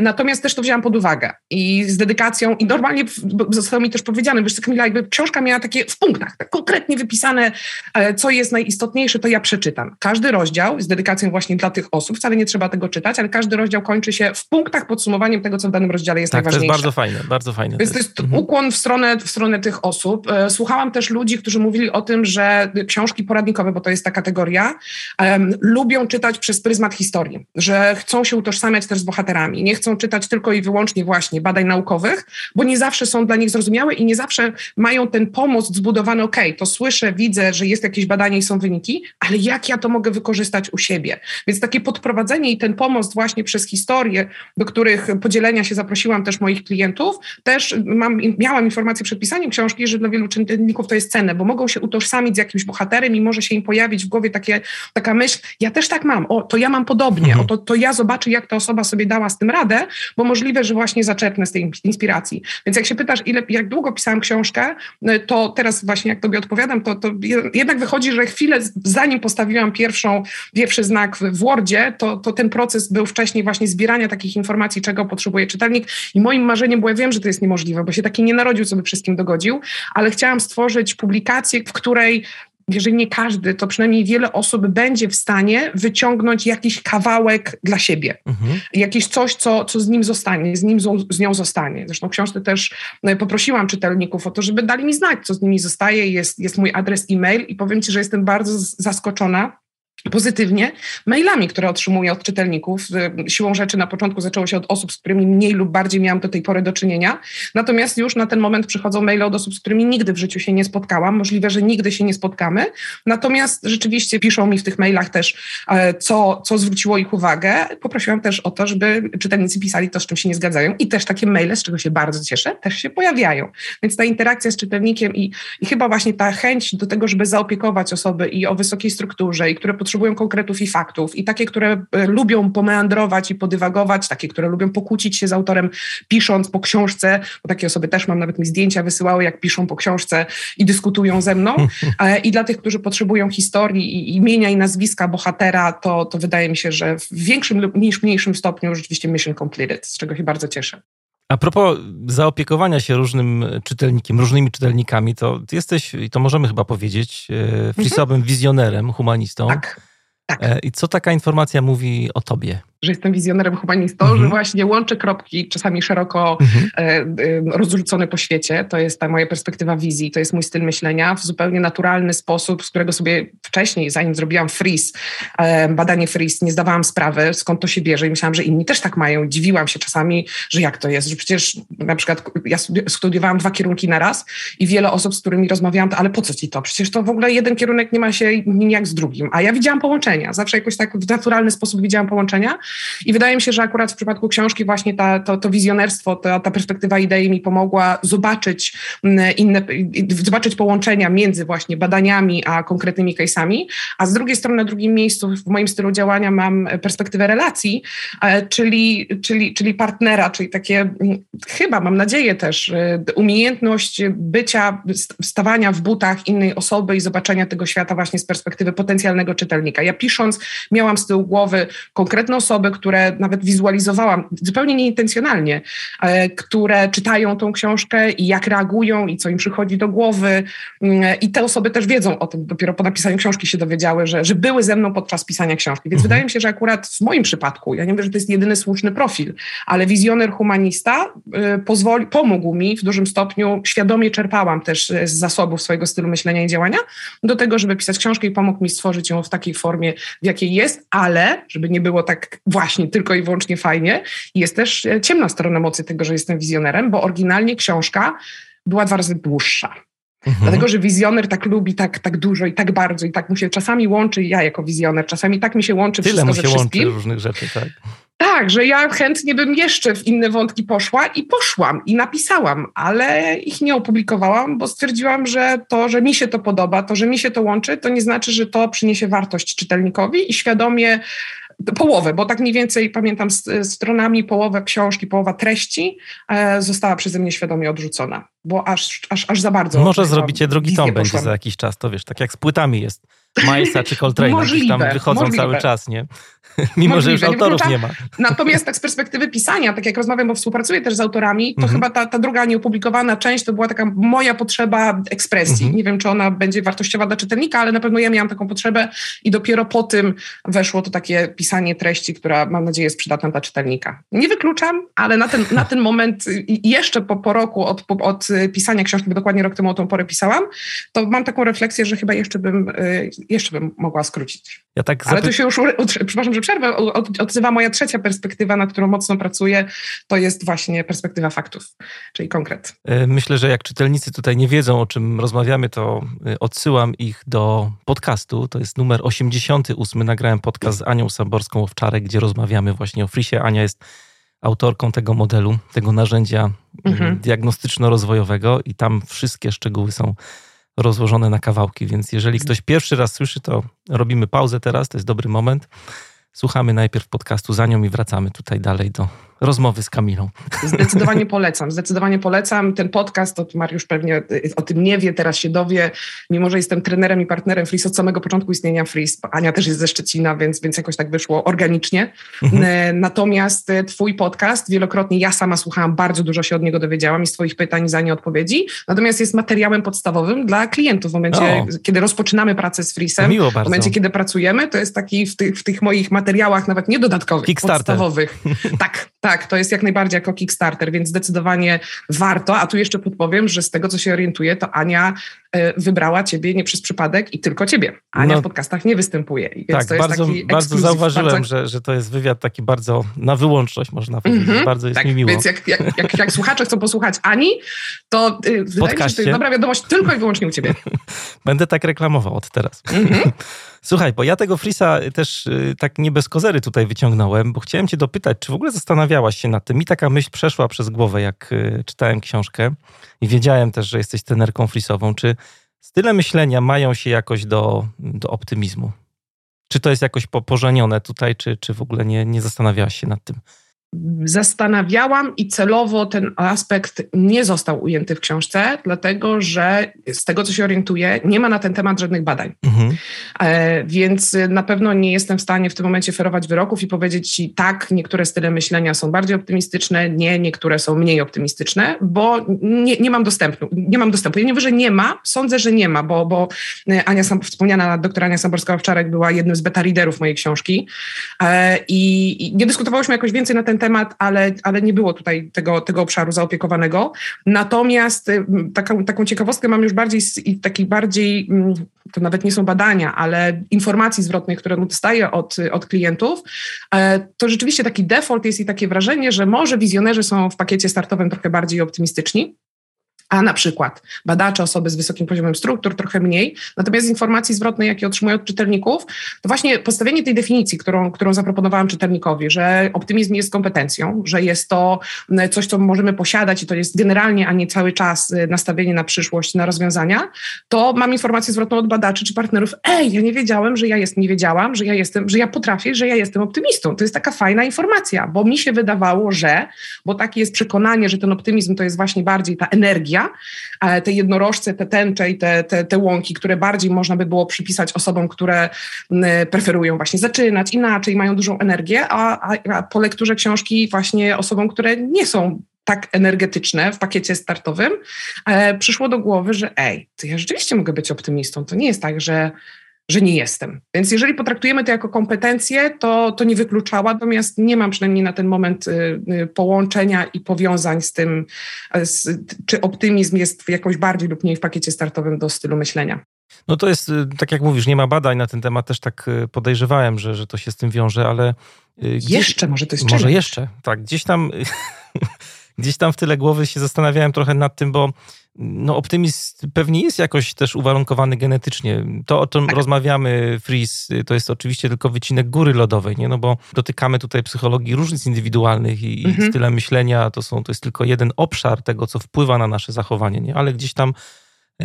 Natomiast też to wzięłam pod uwagę i z dedykacją, i normalnie zostało mi też powiedziane, wiesz, Kamila, jakby książka miała takie w punktach, tak konkretnie wypisane, e, co jest najistotniejsze, to ja przeczytam. Każdy rozdział z dedykacją właśnie dla tych osób, wcale nie trzeba tego czytać, ale każdy rozdział kończy się w punktach podsumowaniem tego, co w danym rozdziale jest tak, najważniejsze. to jest bardzo fajne, bardzo fajne. Więc to jest, to jest mhm. ukłon w stronę, w stronę tych osób. E, słuchałam też ludzi, którzy mówili o tym, że książki poradnikowe, bo to jest ta kategoria, um, lubią czytać przez pryzmat historii, że chcą się utożsamiać też z bohaterami. Nie chcą czytać tylko i wyłącznie właśnie badań naukowych, bo nie zawsze są dla nich zrozumiałe i nie zawsze mają ten pomost zbudowany, ok, to słyszę, widzę, że jest jakieś badanie i są wyniki, ale jak ja to mogę wykorzystać u siebie? Więc takie podprowadzenie i ten pomost właśnie przez historię, do których podzielenia się zaprosiłam też moich klientów, też mam, miałam informację przed pisaniem książki, że dla wielu wielu czytelników to jest cenne, bo mogą się utożsamić z jakimś bohaterem i może się im pojawić w głowie takie, taka myśl, ja też tak mam, o, to ja mam podobnie, mhm. o, to, to ja zobaczę, jak ta osoba sobie dała z tym radę, bo możliwe, że właśnie zaczerpnę z tej inspiracji. Więc jak się pytasz, ile, jak długo pisałam książkę, y, to teraz właśnie jak tobie odpowiadam, to, to jednak wychodzi, że chwilę zanim postawiłam pierwszą, pierwszy znak w Wordzie, to, to ten proces był wcześniej właśnie zbierania takich informacji, czego potrzebuje czytelnik i moim marzeniem, bo ja wiem, że to jest niemożliwe, bo się taki nie narodził, co by wszystkim dogodził, ale chciałam stworzyć publikację, w której jeżeli nie każdy, to przynajmniej wiele osób będzie w stanie wyciągnąć jakiś kawałek dla siebie. Mhm. Jakieś coś, co, co z nim zostanie, z nim z nią zostanie. Zresztą w książce też no, poprosiłam czytelników o to, żeby dali mi znać, co z nimi zostaje. Jest, jest mój adres e-mail i powiem Ci, że jestem bardzo zaskoczona, pozytywnie mailami, które otrzymuję od czytelników. Siłą rzeczy na początku zaczęło się od osób, z którymi mniej lub bardziej miałam do tej pory do czynienia. Natomiast już na ten moment przychodzą maile od osób, z którymi nigdy w życiu się nie spotkałam. Możliwe, że nigdy się nie spotkamy. Natomiast rzeczywiście piszą mi w tych mailach też, e, co, co zwróciło ich uwagę. Poprosiłam też o to, żeby czytelnicy pisali to, z czym się nie zgadzają. I też takie maile, z czego się bardzo cieszę, też się pojawiają. Więc ta interakcja z czytelnikiem i, i chyba właśnie ta chęć do tego, żeby zaopiekować osoby i o wysokiej strukturze i które potrzebują konkretów i faktów. I takie, które e, lubią pomeandrować i podywagować, takie, które lubią pokłócić się z autorem, pisząc po książce, bo takie osoby też mam, nawet mi zdjęcia wysyłały, jak piszą po książce i dyskutują ze mną. E, I dla tych, którzy potrzebują historii i imienia i nazwiska bohatera, to, to wydaje mi się, że w większym niż mniejszym stopniu rzeczywiście mission completed, z czego się bardzo cieszę. A propos zaopiekowania się różnym czytelnikiem, różnymi czytelnikami, to ty jesteś, i to możemy chyba powiedzieć, e, frisowym mhm. wizjonerem, humanistą. Tak. Tak. E, I co taka informacja mówi o tobie? Że jestem wizjonerem humanistą, mhm. że właśnie łączę kropki, czasami szeroko mhm. e, rozrzucone po świecie. To jest ta moja perspektywa wizji, to jest mój styl myślenia w zupełnie naturalny sposób, z którego sobie wcześniej, zanim zrobiłam freeze, e, badanie freeze, nie zdawałam sprawy, skąd to się bierze i myślałam, że inni też tak mają. Dziwiłam się czasami, że jak to jest, że przecież na przykład ja studiowałam dwa kierunki na raz i wiele osób, z którymi rozmawiałam, to ale po co ci to? Przecież to w ogóle jeden kierunek nie ma się nijak z drugim. A ja widziałam połączenia. Zawsze jakoś tak w naturalny sposób widziałam połączenia i wydaje mi się, że akurat w przypadku książki właśnie ta, to, to wizjonerstwo, ta, ta perspektywa idei mi pomogła zobaczyć mm, inne, zobaczyć połączenia między właśnie badaniami a konkretnymi case'ami, a z drugiej strony na drugim miejscu w moim stylu działania mam perspektywę relacji, e, czyli, czyli, czyli partnera, czyli takie mm, chyba mam nadzieję też e, umiejętność bycia, stawania w butach innej osoby i zobaczenia tego świata właśnie z perspektywy potencjalnego czytelnika. Ja pisząc miałam z tyłu głowy konkretne osoby, które nawet wizualizowałam zupełnie nieintencjonalnie, e, które czytają tą książkę i jak reagują i co im przychodzi do głowy. Mm, I te osoby też wiedzą o tym, dopiero po napisaniu książki się dowiedziały, że, że były ze mną podczas pisania książki. Więc mhm. wydaje mi się, że akurat w moim przypadku, ja nie wiem, że to jest jedyny słuszny profil, ale wizjoner humanista y, pozwoli, pomógł mi w dużym stopniu, świadomie czerpałam też z zasobów swojego stylu myślenia i działania do tego, żeby pisać książkę i pomógł mi stworzyć ją w takiej formie, w jakiej jest, ale żeby nie było tak właśnie tylko i wyłącznie fajnie. Jest też e, ciemna strona mocy tego, że jestem wizjonerem, bo oryginalnie książka była dwa razy dłuższa. Mhm. Dlatego, że wizjoner tak lubi tak, tak dużo i tak bardzo i tak mu się czasami łączy, ja jako wizjoner, czasami tak mi się łączy Tyle wszystko mu się ze wszystkim. łączy różnych rzeczy, tak? Tak, że ja chętnie bym jeszcze w inne wątki poszła i poszłam i napisałam, ale ich nie opublikowałam, bo stwierdziłam, że to, że mi się to podoba, to, że mi się to łączy, to nie znaczy, że to przyniesie wartość czytelnikowi i świadomie połowę, bo tak mniej więcej pamiętam stronami połowę książki, połowa treści e, została przeze mnie świadomie odrzucona, bo aż, aż, aż za bardzo. Może zrobicie drugi tom będzie za jakiś czas, to wiesz, tak jak z płytami jest. Milesa czy Coltrane'a tam wychodzą możliwe. cały czas, nie? Mimo, możliwe, że już autorów nie, nie, ma. Natomiast tak z perspektywy pisania, tak jak rozmawiam, bo współpracuję też z autorami, to mhm. chyba ta, ta druga nieopublikowana część to była taka moja potrzeba ekspresji. Mhm. Nie wiem, czy ona będzie wartościowa dla czytelnika, ale na pewno ja miałam taką potrzebę i dopiero po tym weszło to takie pisanie treści, która mam nadzieję jest przydatna dla czytelnika. Nie wykluczam, ale na ten, na ten moment, jeszcze po, po roku od, od pisania książki, bo dokładnie rok temu o tą porę pisałam, to mam taką refleksję, że chyba jeszcze bym y, jeszcze bym mogła skrócić. Ja tak Ale to się już, przepraszam, że przerwę, odzywa moja trzecia perspektywa, na którą mocno pracuję, to jest właśnie perspektywa faktów, czyli konkret. E, myślę, że jak czytelnicy tutaj nie wiedzą, o czym rozmawiamy, to e, odsyłam ich do podcastu. To jest numer 88. Nagrałem podcast z Anią Saborską-Owczarek, gdzie rozmawiamy właśnie o Frisie. Ania jest autorką tego modelu, tego narzędzia mhm. diagnostyczno-rozwojowego i tam wszystkie szczegóły są rozłożone na kawałki, więc jeżeli ktoś pierwszy raz słyszy, to robimy pauzę teraz, to jest dobry moment. Słuchamy najpierw podcastu za nią i wracamy tutaj dalej do rozmowy z Kamilą. Zdecydowanie polecam, zdecydowanie polecam. Ten podcast, to Mariusz pewnie y, o tym nie wie, teraz się dowie, mimo że jestem trenerem i partnerem Freeze od samego początku istnienia Freeze. Ania też jest ze Szczecina, więc, więc jakoś tak wyszło organicznie. Mhm. E, natomiast e, twój podcast, wielokrotnie ja sama słuchałam, bardzo dużo się od niego dowiedziałam i z twoich pytań, za nie odpowiedzi. Natomiast jest materiałem podstawowym dla klientów w momencie, o. kiedy rozpoczynamy pracę z Freezem. W momencie, kiedy pracujemy, to jest taki w tych, w tych moich materiałach, nawet nie dodatkowych, podstawowych. tak, tak to jest jak najbardziej jako Kickstarter, więc zdecydowanie warto. A tu jeszcze podpowiem, że z tego, co się orientuję, to Ania wybrała ciebie nie przez przypadek i tylko ciebie. Ania no, w podcastach nie występuje. Więc tak, to jest bardzo, taki bardzo zauważyłem, bardzo... Że, że to jest wywiad taki bardzo na wyłączność, można powiedzieć. Mm -hmm, bardzo jest tak, mi miło. Więc jak, jak, jak, jak słuchacze chcą posłuchać Ani, to yy, wydaje mi się, że to jest dobra wiadomość tylko i wyłącznie u ciebie. Będę tak reklamował od teraz. Mm -hmm. Słuchaj, bo ja tego Frisa też y, tak nie bez kozery tutaj wyciągnąłem, bo chciałem cię dopytać, czy w ogóle zastanawiałaś się nad tym? Mi taka myśl przeszła przez głowę, jak y, czytałem książkę i wiedziałem też, że jesteś trenerką frisową. Czy style myślenia mają się jakoś do, do optymizmu? Czy to jest jakoś pożenione tutaj, czy, czy w ogóle nie, nie zastanawiałaś się nad tym? Zastanawiałam i celowo ten aspekt nie został ujęty w książce, dlatego że z tego, co się orientuję, nie ma na ten temat żadnych badań. Mhm. E, więc na pewno nie jestem w stanie w tym momencie ferować wyroków i powiedzieć ci tak, niektóre style myślenia są bardziej optymistyczne, nie, niektóre są mniej optymistyczne, bo nie, nie mam dostępu. Nie mam dostępu. Ja nie mówię, że nie ma, sądzę, że nie ma, bo, bo Ania, Sam, wspomniana doktor Ania Samborska-Owczarek była jednym z beta readerów mojej książki e, i, i nie dyskutowałyśmy jakoś więcej na ten temat, ale, ale nie było tutaj tego, tego obszaru zaopiekowanego. Natomiast y, taką, taką ciekawostkę mam już bardziej, taki bardziej, mm, to nawet nie są badania, ale informacji zwrotnej, które dostaję od, od klientów, e, to rzeczywiście taki default jest i takie wrażenie, że może wizjonerzy są w pakiecie startowym trochę bardziej optymistyczni, a na przykład badacze, osoby z wysokim poziomem struktur trochę mniej. Natomiast z informacji zwrotnej, jakie otrzymuję od czytelników, to właśnie postawienie tej definicji, którą, którą zaproponowałam czytelnikowi, że optymizm jest kompetencją, że jest to coś, co możemy posiadać i to jest generalnie, a nie cały czas y, nastawienie na przyszłość, na rozwiązania, to mam informację zwrotną od badaczy czy partnerów, ej, ja nie wiedziałem, że ja jest, nie wiedziałam, że ja jestem, że ja potrafię, że ja jestem optymistą. To jest taka fajna informacja, bo mi się wydawało, że, bo takie jest przekonanie, że ten optymizm to jest właśnie bardziej ta energia, ale te jednorożce, te tęcze i te, te, te łąki, które bardziej można by było przypisać osobom, które preferują właśnie zaczynać inaczej, mają dużą energię, a, a, a po lekturze książki właśnie osobom, które nie są tak energetyczne w pakiecie startowym, e, przyszło do głowy, że ej, to ja rzeczywiście mogę być optymistą. To nie jest tak, że że nie jestem. Więc jeżeli potraktujemy to jako kompetencję, to, to nie wykluczała, natomiast nie mam przynajmniej na ten moment y, y, połączenia i powiązań z tym, z, czy optymizm jest jakoś bardziej lub mniej w pakiecie startowym do stylu myślenia. No to jest, y, tak jak mówisz, nie ma badań na ten temat, też tak podejrzewałem, że, że to się z tym wiąże, ale... Gdzieś, jeszcze może to jest Może czynnik. jeszcze, tak. Gdzieś tam, gdzieś tam w tyle głowy się zastanawiałem trochę nad tym, bo no optymizm pewnie jest jakoś też uwarunkowany genetycznie. To, o czym tak. rozmawiamy, Freeze, to jest oczywiście tylko wycinek góry lodowej, nie? No bo dotykamy tutaj psychologii różnic indywidualnych i, mhm. i style myślenia to, są, to jest tylko jeden obszar tego, co wpływa na nasze zachowanie, nie? Ale gdzieś tam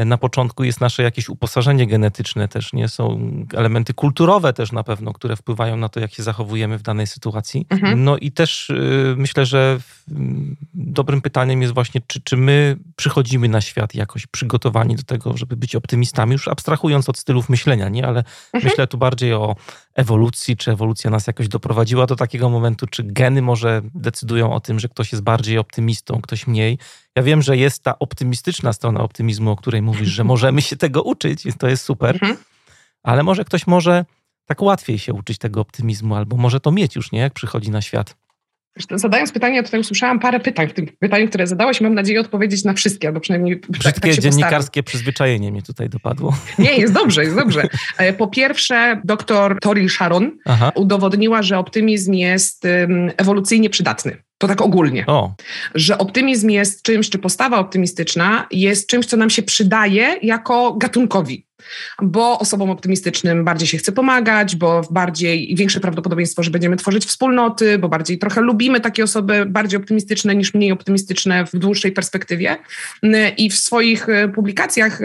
na początku jest nasze jakieś uposażenie genetyczne też, nie? Są elementy kulturowe też na pewno, które wpływają na to, jak się zachowujemy w danej sytuacji. Mhm. No i też y, myślę, że dobrym pytaniem jest właśnie, czy, czy my przychodzimy na świat jakoś przygotowani do tego, żeby być optymistami, już abstrahując od stylów myślenia, nie? Ale mhm. myślę tu bardziej o ewolucji, czy ewolucja nas jakoś doprowadziła do takiego momentu, czy geny może decydują o tym, że ktoś jest bardziej optymistą, ktoś mniej. Ja wiem, że jest ta optymistyczna strona optymizmu, o której mówisz, że możemy się tego uczyć, to jest super, mhm. ale może ktoś może tak łatwiej się uczyć tego optymizmu, albo może to mieć już, nie? Jak przychodzi na świat. Zadając pytanie, ja tutaj usłyszałam parę pytań w tym pytaniu, które zadałeś. Mam nadzieję odpowiedzieć na wszystkie, albo przynajmniej tak- Brzydkie tak, dziennikarskie postaram. przyzwyczajenie mnie tutaj dopadło. Nie, jest dobrze, jest dobrze. E, po pierwsze, doktor Toril Sharon Aha. udowodniła, że optymizm jest ewolucyjnie przydatny. To tak ogólnie. O. Że optymizm jest czymś, czy postawa optymistyczna jest czymś, co nam się przydaje jako gatunkowi bo osobom optymistycznym bardziej się chce pomagać, bo bardziej większe prawdopodobieństwo, że będziemy tworzyć wspólnoty, bo bardziej trochę lubimy takie osoby bardziej optymistyczne niż mniej optymistyczne w dłuższej perspektywie. I w swoich e, publikacjach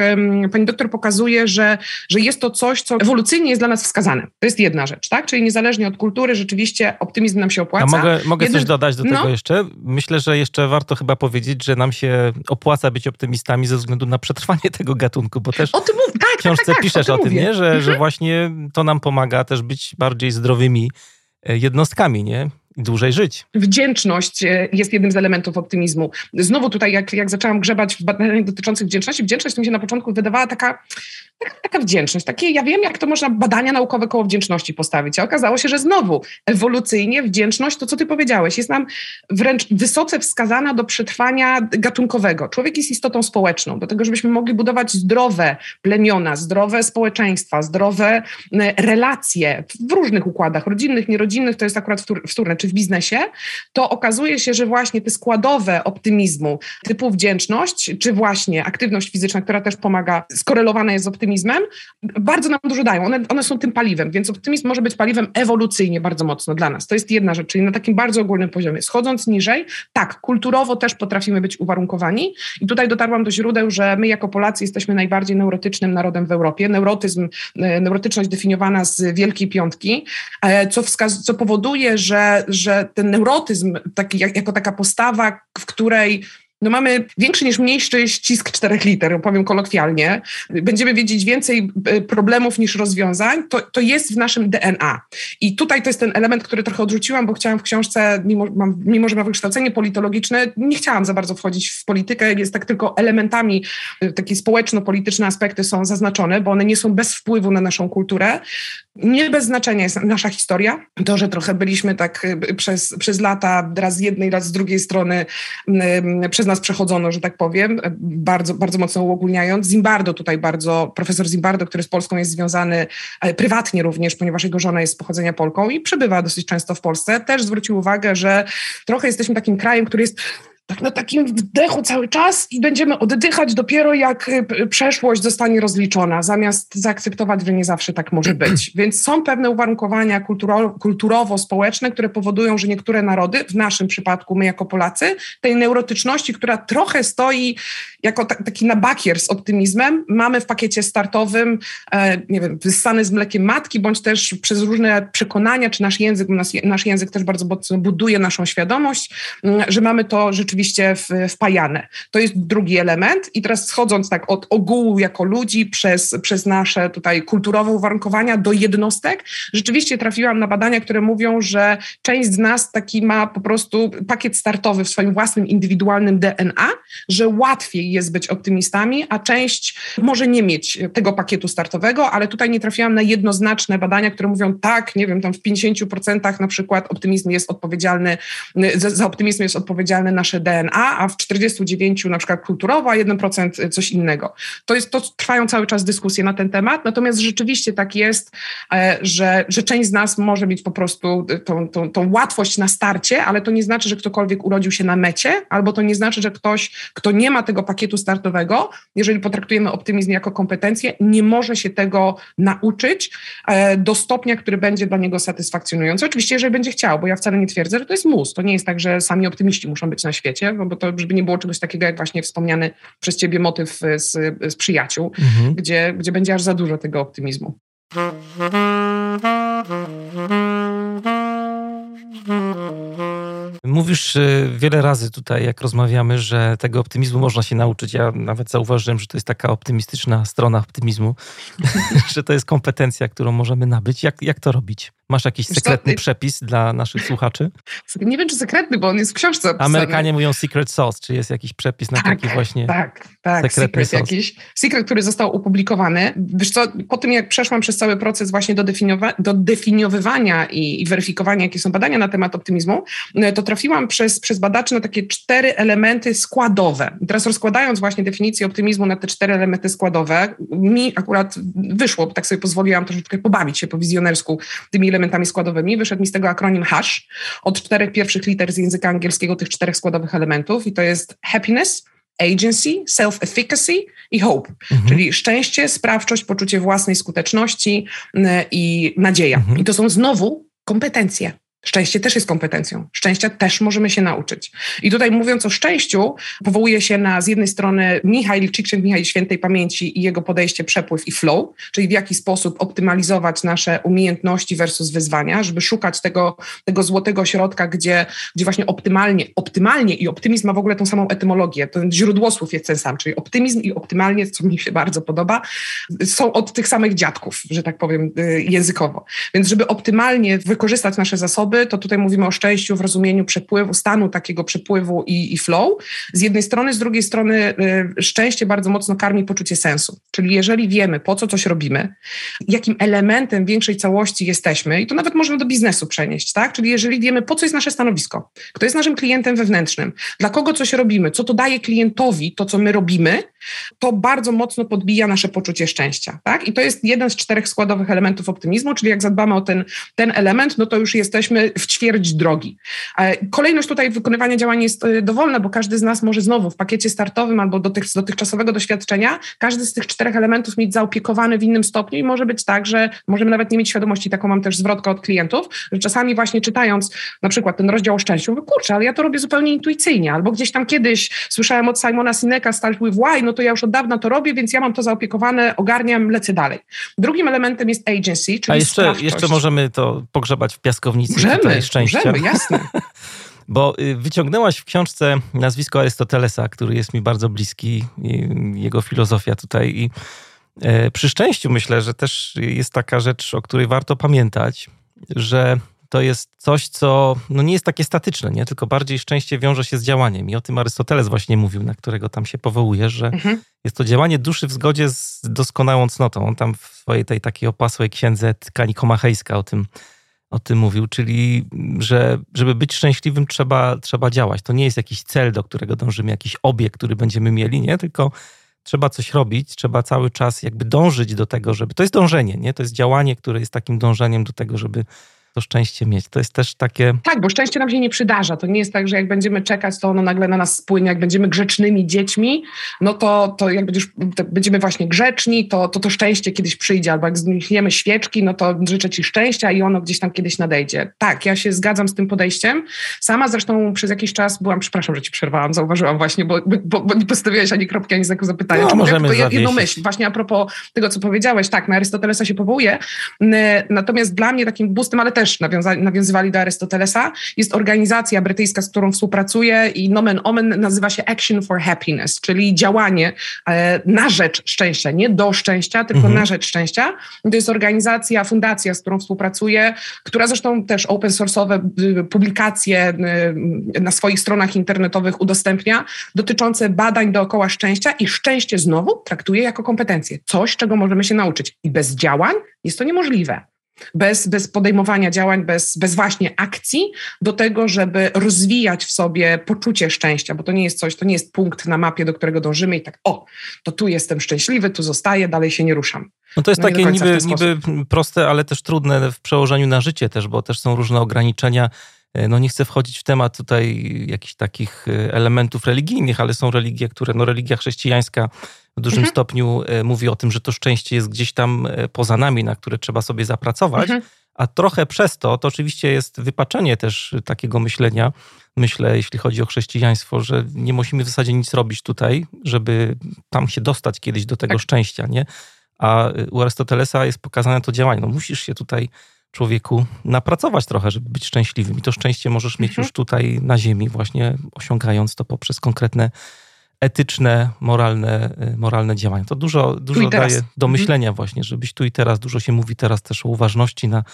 pani doktor pokazuje, że, że jest to coś, co ewolucyjnie jest dla nas wskazane. To jest jedna rzecz, tak? Czyli niezależnie od kultury, rzeczywiście optymizm nam się opłaca. A mogę, mogę Jeden... coś dodać do no. tego jeszcze? Myślę, że jeszcze warto chyba powiedzieć, że nam się opłaca być optymistami ze względu na przetrwanie tego gatunku, bo też... O tym książce tak, tak, piszesz o, tym, nie? Że, mhm. że właśnie to nam pomaga też być bardziej zdrowymi e, jednostkami, nie? Dłużej żyć. Wdzięczność e, jest jednym z elementów optymizmu. Znowu tutaj, jak, jak zaczęłam grzebać w badaniach dotyczących wdzięczności, wdzięczność mi się na początku wydawała taka taka, taka wdzięczność, takie ja wiem, jak to można badania naukowe koło wdzięczności postawić, a okazało się, że znowu ewolucyjnie wdzięczność, to co ty powiedziałeś, jest nam wręcz wysoce wskazana do przetrwania gatunkowego. Człowiek jest istotą społeczną, do tego, żebyśmy mogli budować zdrowe plemiona, zdrowe społeczeństwa, zdrowe relacje w różnych układach, rodzinnych, nierodzinnych, to jest akurat wtórne, czy w biznesie, to okazuje się, że właśnie te składowe optymizmu typu wdzięczność, czy właśnie aktywność fizyczna, która też pomaga, skorelowana jest z optymizmem, bardzo nam dużo dają. One, one są tym paliwem, więc optymizm może być paliwem ewolucyjnie bardzo mocno dla nas. To jest jedna rzecz, czyli na takim bardzo ogólnym poziomie. Schodząc niżej, tak, kulturowo też potrafimy być uwarunkowani i tutaj dotarłam do źródeł, że my jako Polacy jesteśmy najbardziej neurotycznym narodem w Europie. Neurotyzm, e, neurotyczność definiowana z Wielkiej Piątki, e, co, wskaz- co powoduje, że, że ten neurotyzm taki, jak, jako taka postawa, w której no mamy większy niż mniejszy ścisk czterech liter, powiem kolokwialnie, będziemy wiedzieć więcej e, problemów niż rozwiązań, to, to jest w naszym DNA. I tutaj to jest ten element, który trochę odrzuciłam, bo chciałam w książce, mimo, mam, mimo że mam wykształcenie politologiczne, nie chciałam za bardzo wchodzić w politykę, jest tak tylko elementami, e, takie społeczno-polityczne aspekty są zaznaczone, bo one nie są bez wpływu na naszą kulturę. Nie bez znaczenia jest nasza historia. To, że trochę byliśmy tak e, przez, przez lata, raz z jednej, raz z drugiej strony, przez nas przechodzono, że tak powiem, bardzo, bardzo mocno uogólniając. Zimbardo tutaj bardzo, profesor Zimbardo, który z Polską jest związany e, prywatnie również, ponieważ jego żona jest z pochodzenia Polką i przebywa dosyć często w Polsce, też zwrócił uwagę, że trochę jesteśmy takim krajem, który jest tak na takim wdechu cały czas i będziemy oddychać dopiero jak y, przeszłość zostanie rozliczona, zamiast zaakceptować, że nie zawsze tak może być. Więc są pewne uwarunkowania kulturo, kulturowo-społeczne, które powodują, że niektóre narody, w naszym przypadku my jako Polacy, tej neurotyczności, która trochę stoi jako taki nabakier z optymizmem, mamy w pakiecie startowym, e, nie wiem, wyssany z mlekiem matki, bądź też przez różne przekonania, czy nasz język, nasz, nasz język też bardzo mocno buduje naszą świadomość, że mamy to rzeczywiście rzeczywiście wpajane. To jest drugi element i teraz schodząc tak od ogółu jako ludzi przez, przez nasze tutaj kulturowe uwarunkowania do jednostek, rzeczywiście trafiłam na badania, które mówią, że część z nas taki ma po prostu pakiet startowy w swoim własnym indywidualnym DNA, że łatwiej jest być optymistami, a część może nie mieć tego pakietu startowego, ale tutaj nie trafiłam na jednoznaczne badania, które mówią tak, nie wiem, tam w 50% na przykład optymizm jest odpowiedzialny, za, optymizm jest odpowiedzialny nasze DNA, a w 49 na przykład kulturowo, a 1% coś innego. To, jest, to trwają cały czas dyskusje na ten temat, natomiast rzeczywiście tak jest, e, że, że część z nas może mieć po prostu tą, tą, tą łatwość na starcie, ale to nie znaczy, że ktokolwiek urodził się na mecie, albo to nie znaczy, że ktoś, kto nie ma tego pakietu startowego, jeżeli potraktujemy optymizm jako kompetencję, nie może się tego nauczyć e, do stopnia, który będzie dla niego satysfakcjonujący. Oczywiście, jeżeli będzie chciał, bo ja wcale nie twierdzę, że to jest mus. To nie jest tak, że sami optymiści muszą być na świecie świecie, no bo to żeby nie było czegoś takiego jak właśnie wspomniany przez ciebie motyw z, z przyjaciół, mhm. gdzie, gdzie będzie aż za dużo tego optymizmu. Mówisz y, wiele razy tutaj, jak rozmawiamy, że tego optymizmu można się nauczyć. Ja nawet zauważyłem, że to jest taka optymistyczna strona optymizmu, że to jest kompetencja, którą możemy nabyć. Jak, jak to robić? Masz jakiś sekretny przepis dla naszych słuchaczy? Nie wiem, czy sekretny, bo on jest w książce opisany. Amerykanie mówią secret sauce, czy jest jakiś przepis na tak, taki właśnie tak, tak, sekretny secret jakiś. Secret, który został opublikowany. Wiesz co, po tym jak przeszłam przez cały proces właśnie do, definiowa- do definiowywania i, i weryfikowania, jakie są badania na temat optymizmu, e, to trafiłam przez, przez badaczy na takie cztery elementy składowe. I teraz rozkładając właśnie definicję optymizmu na te cztery elementy składowe, mi akurat wyszło, tak sobie pozwoliłam troszeczkę pobawić się po wizjonersku tymi elementami elementami składowymi. Wyszedł mi z tego akronim HASH od czterech pierwszych liter z języka angielskiego, tych czterech składowych elementów i to jest happiness, agency, self-efficacy i hope, mhm. czyli szczęście, sprawczość, poczucie własnej skuteczności i nadzieja. Mhm. I to są znowu kompetencje. Szczęście też jest kompetencją. Szczęścia też możemy się nauczyć. I tutaj mówiąc o szczęściu, powołuje się na z jednej strony Michał Csikszentmihalyi Michał Świętej Pamięci i jego podejście przepływ i flow, czyli w jaki sposób optymalizować nasze umiejętności versus wyzwania, żeby szukać tego, tego złotego środka, gdzie, gdzie właśnie optymalnie, optymalnie i optymizm ma w ogóle tą samą etymologię. To źródło słów jest ten sam, czyli optymizm i optymalnie, co mi się bardzo podoba, są od tych samych dziadków, że tak powiem y, językowo. Więc żeby optymalnie wykorzystać nasze zasoby, zasoby, to tutaj mówimy o szczęściu w rozumieniu przepływu, stanu takiego przepływu i, i flow. Z jednej strony, z drugiej strony y, szczęście bardzo mocno karmi poczucie sensu. Czyli jeżeli wiemy, po co coś robimy, jakim elementem większej całości jesteśmy, i to nawet można do biznesu przenieść, tak? Czyli jeżeli wiemy, po co jest nasze stanowisko, kto jest naszym klientem wewnętrznym, dla kogo coś robimy, co to daje klientowi, to co my robimy, to bardzo mocno podbija nasze poczucie szczęścia, tak? I to jest jeden z czterech składowych elementów optymizmu, czyli jak zadbamy o ten, ten element, no to już jesteśmy w ćwierć drogi. Kolejność tutaj wykonywania działań jest e, dowolna, bo każdy z nas może znowu w pakiecie startowym albo dotych, z dotychczasowego doświadczenia każdy z tych czterech elementów mieć zaopiekowany w innym stopniu i może być tak, że możemy nawet nie mieć świadomości, taką mam też zwrotkę od klientów, że czasami właśnie czytając na przykład ten rozdział o szczęściu, mówię, kurczę, ale ja to robię zupełnie intuicyjnie, albo gdzieś tam kiedyś słyszałem od Simona Sineka Start with Why, no to ja już od dawna to robię, więc ja mam to zaopiekowane, ogarniam, lecę dalej. Drugim elementem jest agency, czyli A jeszcze, jeszcze możemy to pogrzebać w piaskownicy możemy, szczęścia. Możemy, jasne. Bo y, wyciągnęłaś w książce nazwisko Arystotelesa, który jest mi bardzo bliski, jego filozofia tutaj. I e, przy szczęściu myślę, że też jest taka rzecz, o której warto pamiętać, że to jest coś, co no nie jest takie statyczne, nie? tylko bardziej szczęście wiąże się z działaniem. I o tym Arystoteles właśnie mówił, na którego tam się powołujesz, że mhm. jest to działanie duszy w zgodzie z doskonałą cnotą. On tam w swojej tej takiej opasłej księdze Tkani Komachejska o tym o tym mówił, czyli że żeby być szczęśliwym trzeba, trzeba działać. To nie jest jakiś cel, do którego dążymy, jakiś obiekt, który będziemy mieli, nie? Tylko trzeba coś robić, trzeba cały czas jakby dążyć do tego, żeby... To jest dążenie, nie? To jest działanie, które jest takim dążeniem do tego, żeby to szczęście mieć. To jest też takie. Tak, bo szczęście nam się nie przydarza. To nie jest tak, że jak będziemy czekać, to ono nagle na nas spłynie. Jak będziemy grzecznymi dziećmi, no to, to jak będziesz, to będziemy właśnie grzeczni, to, to to szczęście kiedyś przyjdzie. Albo jak znikniemy świeczki, no to życzę ci szczęścia i ono gdzieś tam kiedyś nadejdzie. Tak, ja się zgadzam z tym podejściem. Sama zresztą przez jakiś czas byłam, przepraszam, że ci przerwałam, zauważyłam właśnie, bo, bo, bo nie postawiłeś ani kropki, ani znaku zapytania. No, Czy możemy mogę tylko jedną myśl, właśnie a propos tego, co powiedziałeś. Tak, na Arystotelesa się powołuje. Natomiast dla mnie takim boostem, ale też też nawiązywali do Arystotelesa. Jest organizacja brytyjska, z którą współpracuję i nomen omen nazywa się Action for Happiness, czyli działanie e, na rzecz szczęścia, nie do szczęścia, tylko mhm. na rzecz szczęścia. To jest organizacja, fundacja, z którą współpracuję, która zresztą też open source'owe y, publikacje y, na swoich stronach internetowych udostępnia dotyczące badań dookoła szczęścia i szczęście znowu traktuje jako kompetencję. Coś, czego możemy się nauczyć. I bez działań jest to niemożliwe bez, bez podejmowania działań, bez, bez właśnie akcji do tego, żeby rozwijać w sobie poczucie szczęścia, bo to nie jest coś, to nie jest punkt na mapie, do którego dążymy i tak, o, to tu jestem szczęśliwy, tu zostaję, dalej się nie ruszam. No to jest no takie niby, niby proste, ale też trudne w przełożeniu na życie też, bo też są różne ograniczenia. E, no nie chcę wchodzić w temat tutaj jakichś takich e, elementów religijnych, ale są religie, które, no religia chrześcijańska w dużym mhm. stopniu e, mówi o tym, że to szczęście jest gdzieś tam e, poza nami, na które trzeba sobie zapracować. Mhm. A trochę przez to, to oczywiście jest wypaczenie też takiego myślenia, myślę, jeśli chodzi o chrześcijaństwo, że nie musimy w zasadzie nic robić tutaj, żeby tam się dostać kiedyś do tego tak. szczęścia, nie? A u Arystotelesa jest pokazane to działanie. No musisz się tutaj, człowieku, napracować trochę, żeby być szczęśliwym. I to szczęście możesz mieć mhm. już tutaj na ziemi, właśnie osiągając to poprzez konkretne etyczne, moralne, y, moralne działania. To dużo, dużo daje do mhm. myślenia mhm. właśnie, żebyś tu i teraz, dużo się mówi teraz też o uważności na,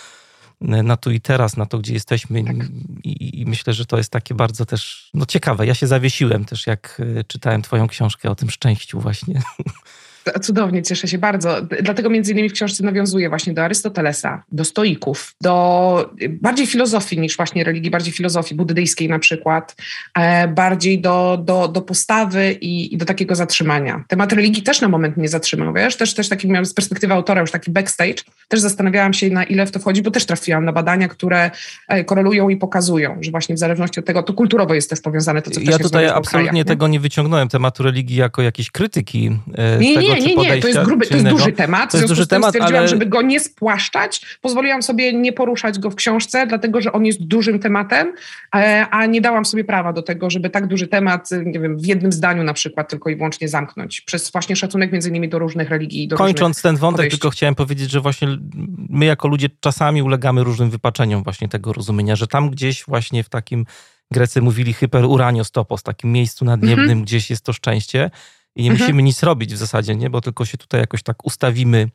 na tu i teraz, na to, gdzie jesteśmy tak. I, I, myślę, że to jest takie bardzo też no, ciekawe. Ja się zawiesiłem też, jak y, czytałem twoją książkę o tym szczęściu właśnie. Cudownie, cieszę się bardzo. Dlatego między innymi w książce nawiązuję właśnie do Arystotelesa, do stoików, do bardziej filozofii niż właśnie religii, bardziej filozofii buddyjskiej na przykład, e, bardziej do, do, do postawy i, i, do takiego zatrzymania. Temat religii też na moment mnie zatrzymał, wiesz, też, też taki miałem z perspektywy autora już taki backstage, też zastanawiałam się na ile w to wchodzi, bo też trafiłam na badania, które e, korelują i pokazują, że właśnie w zależności od tego, to kulturowo jest też powiązane. To, co ja tutaj absolutnie krajach, tego nie wyciągnąłem, tematu religii jako jakiejś krytyki e, nie, tego, nie, nie, nie, to jest, gruby, to jest duży temat. To jest duży temat, stwierdziłam, ale... żeby go nie spłaszczać, pozwoliłam sobie nie poruszać go w książce, dlatego, że on jest dużym tematem, e, a nie dałam sobie prawa do tego, żeby tak duży temat, nie wiem, w jednym zdaniu na przykład tylko i wyłącznie zamknąć, przez właśnie szacunek między innymi do różnych religii. Do Kończąc ten wątek, podejść. tylko chciałem powiedzieć, że właśnie my jako ludzie czasami ulegamy różnym wypaczeniom właśnie tego rozumienia, że tam gdzieś właśnie w takim Grecy mówili hyperuraniostopos, takim miejscu nadniebnym, mhm. gdzieś jest to szczęście i nie mhm. musimy nic robić w zasadzie, nie? bo tylko się tutaj jakoś tak ustawimy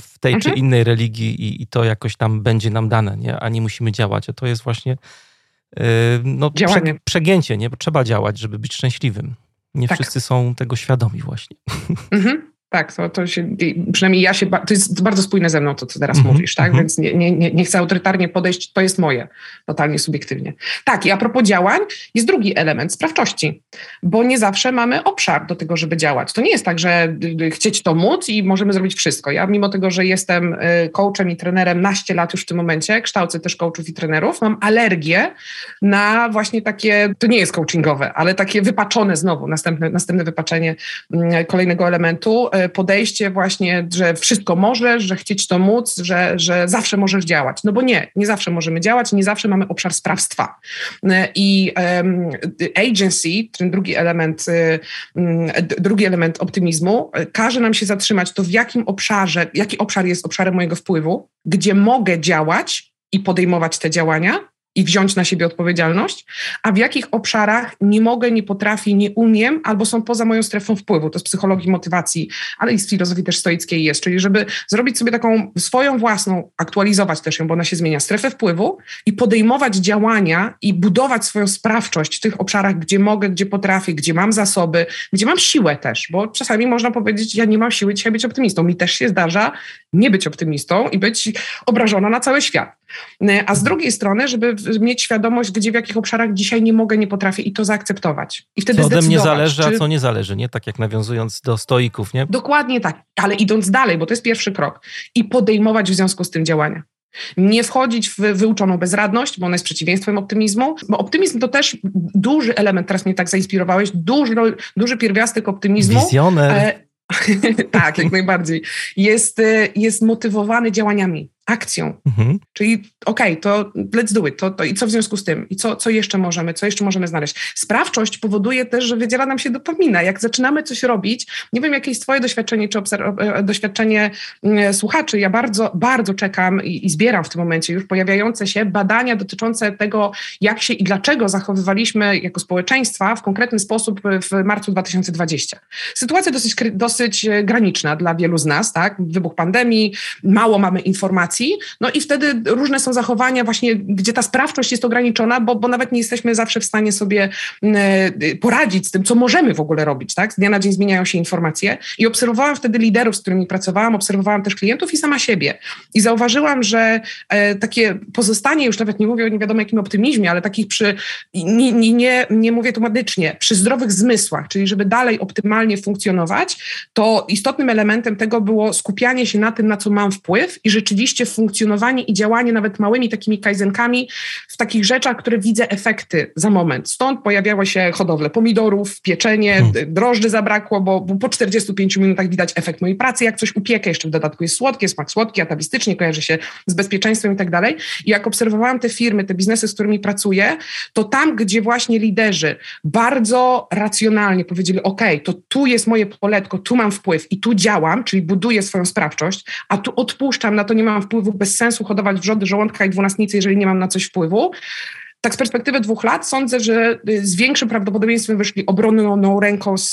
w tej mhm. czy innej religii i, i, to jakoś tam będzie nam dane, nie? a nie musimy działać. A to jest właśnie yy, no, prze, przegięcie, nie? bo trzeba działać, żeby być szczęśliwym. Nie tak. wszyscy są tego świadomi właśnie. Mhm. Tak, to, to się, przynajmniej ja się, to jest bardzo spójne ze mną to, co teraz mm -hmm, mówisz, tak? Mm -hmm. Więc nie, nie, nie chcę autorytarnie podejść, to jest moje, totalnie subiektywnie. Tak, i a propos działań, jest drugi element, sprawczości, bo nie zawsze mamy obszar do tego, żeby działać. To nie jest tak, że chcieć to móc i możemy zrobić wszystko. Ja mimo tego, że jestem y, coachem i trenerem naście lat już w tym momencie, kształcę też coachów i trenerów, mam alergię na właśnie takie, to nie jest coachingowe, ale takie wypaczone znowu, następne, następne wypaczenie mm, kolejnego elementu, y, podejście właśnie, że wszystko możesz, że chcieć to móc, że, że zawsze możesz działać. No bo nie, nie zawsze możemy działać, nie zawsze mamy obszar sprawstwa. I um, agency, ten drugi element, um, drugi element optymizmu, każe nam się zatrzymać to w jakim obszarze, jaki obszar jest obszarem mojego wpływu, gdzie mogę działać i podejmować te działania, i wziąć na siebie odpowiedzialność, a w jakich obszarach nie mogę, nie potrafię, nie umiem albo są poza moją strefą wpływu. To z psychologii motywacji, ale i z filozofii też stoickiej jest, czyli żeby zrobić sobie taką swoją własną, aktualizować też ją, bo ona się zmienia, strefę wpływu i podejmować działania i budować swoją sprawczość w tych obszarach, gdzie mogę, gdzie potrafię, gdzie mam zasoby, gdzie mam siłę też, bo czasami można powiedzieć, ja nie mam siły dzisiaj być optymistą. Mi też się zdarza nie być optymistą i być obrażona na cały świat. A z drugiej strony, żeby mieć świadomość, gdzie w jakich obszarach dzisiaj nie mogę, nie potrafię i to zaakceptować. I wtedy co ode mnie zależy, czy... a co nie zależy, nie? Tak jak nawiązując do stoików, nie? Dokładnie tak, ale idąc dalej, bo to jest pierwszy krok i podejmować w związku z tym działania. Nie wchodzić w wyuczoną bezradność, bo ona jest przeciwieństwem optymizmu, bo optymizm to też duży element, teraz mnie tak zainspirowałeś, duży, duży pierwiastek optymizmu. Wizjoner. Tak, jak najbardziej. Jest, e, jest motywowany działaniami akcją. Mhm. Czyli okej, okay, to let's do it. To, to, I co w związku z tym? I co, co jeszcze możemy? Co jeszcze możemy znaleźć? Sprawczość powoduje też, że wydziela nam się dopamina. Jak zaczynamy coś robić, nie wiem, jakie jest twoje doświadczenie, czy e, doświadczenie mm, słuchaczy. Ja bardzo, bardzo czekam i, i zbieram w tym momencie już pojawiające się badania dotyczące tego, jak się i dlaczego zachowywaliśmy jako społeczeństwa w konkretny sposób w marcu 2020. Sytuacja dosyć, dosyć e, graniczna dla wielu z nas, tak? Wybuch pandemii, mało mamy informacji, no i wtedy różne są zachowania właśnie, gdzie ta sprawczość jest ograniczona, bo, bo nawet nie jesteśmy zawsze w stanie sobie y, poradzić z tym, co możemy w ogóle robić, tak? Z dnia na dzień zmieniają się informacje i obserwowałam wtedy liderów, z którymi pracowałam, obserwowałam też klientów i sama siebie. I zauważyłam, że e, takie pozostanie, już nawet nie mówię o nie wiadomo jakim optymizmie, ale takich przy, nie, nie, nie, nie mówię to medycznie, przy zdrowych zmysłach, czyli żeby dalej optymalnie funkcjonować, to istotnym elementem tego było skupianie się na tym, na co mam wpływ i rzeczywiście funkcjonowanie i działanie nawet małymi takimi kaizenkami w takich rzeczach, które widzę efekty za moment. Stąd pojawiały się hodowle pomidorów, pieczenie, hmm. drożdży zabrakło, bo, bo, po 45 minutach widać efekt mojej pracy, jak coś upiekę, jeszcze w dodatku jest słodkie, smak słodki, atawistycznie, kojarzy się z bezpieczeństwem i tak dalej. I jak obserwowałam te firmy, te biznesy, z którymi pracuję, to tam, gdzie właśnie liderzy bardzo racjonalnie powiedzieli, ok, to tu jest moje poletko, tu mam wpływ i tu działam, czyli buduję swoją sprawczość, a tu odpuszczam, na to nie mam wpływu, bez sensu hodować wrzody żołądka i dwunastnicy, jeżeli nie mam na coś wpływu. Tak z perspektywy dwóch lat sądzę, że y, z większym prawdopodobieństwem wyszli obronną ręką z,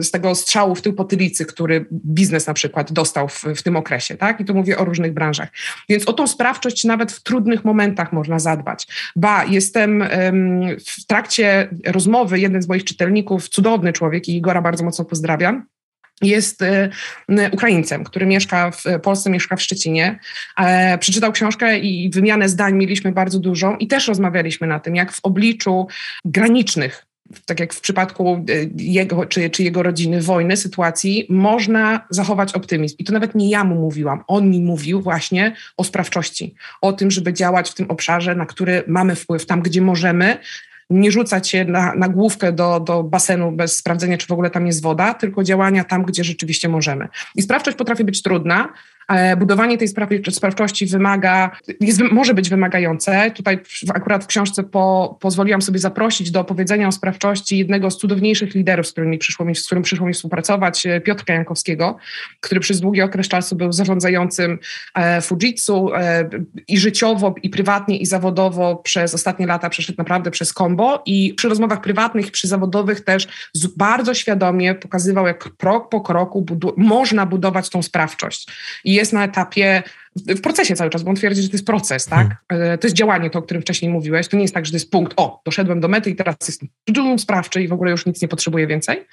z tego strzału w tył potylicy, który biznes na przykład dostał w, w tym okresie, tak? I tu mówię o różnych branżach. Więc o tą sprawczość nawet w trudnych momentach można zadbać. Ba, jestem w trakcie rozmowy, jeden z moich czytelników, cudowny człowiek i Igora bardzo mocno pozdrawiam, jest y, Ukraińcem, który mieszka w Polsce, mieszka w Szczecinie. E, przeczytał książkę i wymianę zdań mieliśmy bardzo dużą i też rozmawialiśmy na tym, jak w obliczu granicznych tak jak w przypadku y, jego czy, czy jego rodziny, wojny, sytuacji, można zachować optymizm. I to nawet nie ja mu mówiłam. On mi mówił właśnie o sprawczości, o tym, żeby działać w tym obszarze, na który mamy wpływ, tam gdzie możemy, nie rzucać się na, na główkę do, do basenu bez sprawdzenia, czy w ogóle tam jest woda, tylko działania tam, gdzie rzeczywiście możemy. I sprawczość potrafi być trudna, Budowanie tej sprawczości wymaga, jest, może być wymagające. Tutaj akurat w książce po, pozwoliłam sobie zaprosić do opowiedzenia o sprawczości jednego z cudowniejszych liderów, z, którymi przyszło mi, z którym przyszło mi współpracować, e, Piotrka Jankowskiego, który przez długi okres czasu był zarządzającym e, Fujitsu e, i życiowo, i prywatnie, i zawodowo przez ostatnie lata przeszedł naprawdę przez kombo i przy rozmowach prywatnych, przy zawodowych też bardzo świadomie pokazywał, jak krok po kroku budu można budować tą sprawczość. I jest na etapie w procesie cały czas, bo on twierdzi, że to jest proces, tak? Hmm. E, to jest działanie, to, o którym wcześniej mówiłeś. To nie jest tak, że to jest punkt, o, doszedłem do mety i teraz jestem sprawczy i w ogóle już nic nie potrzebuję więcej.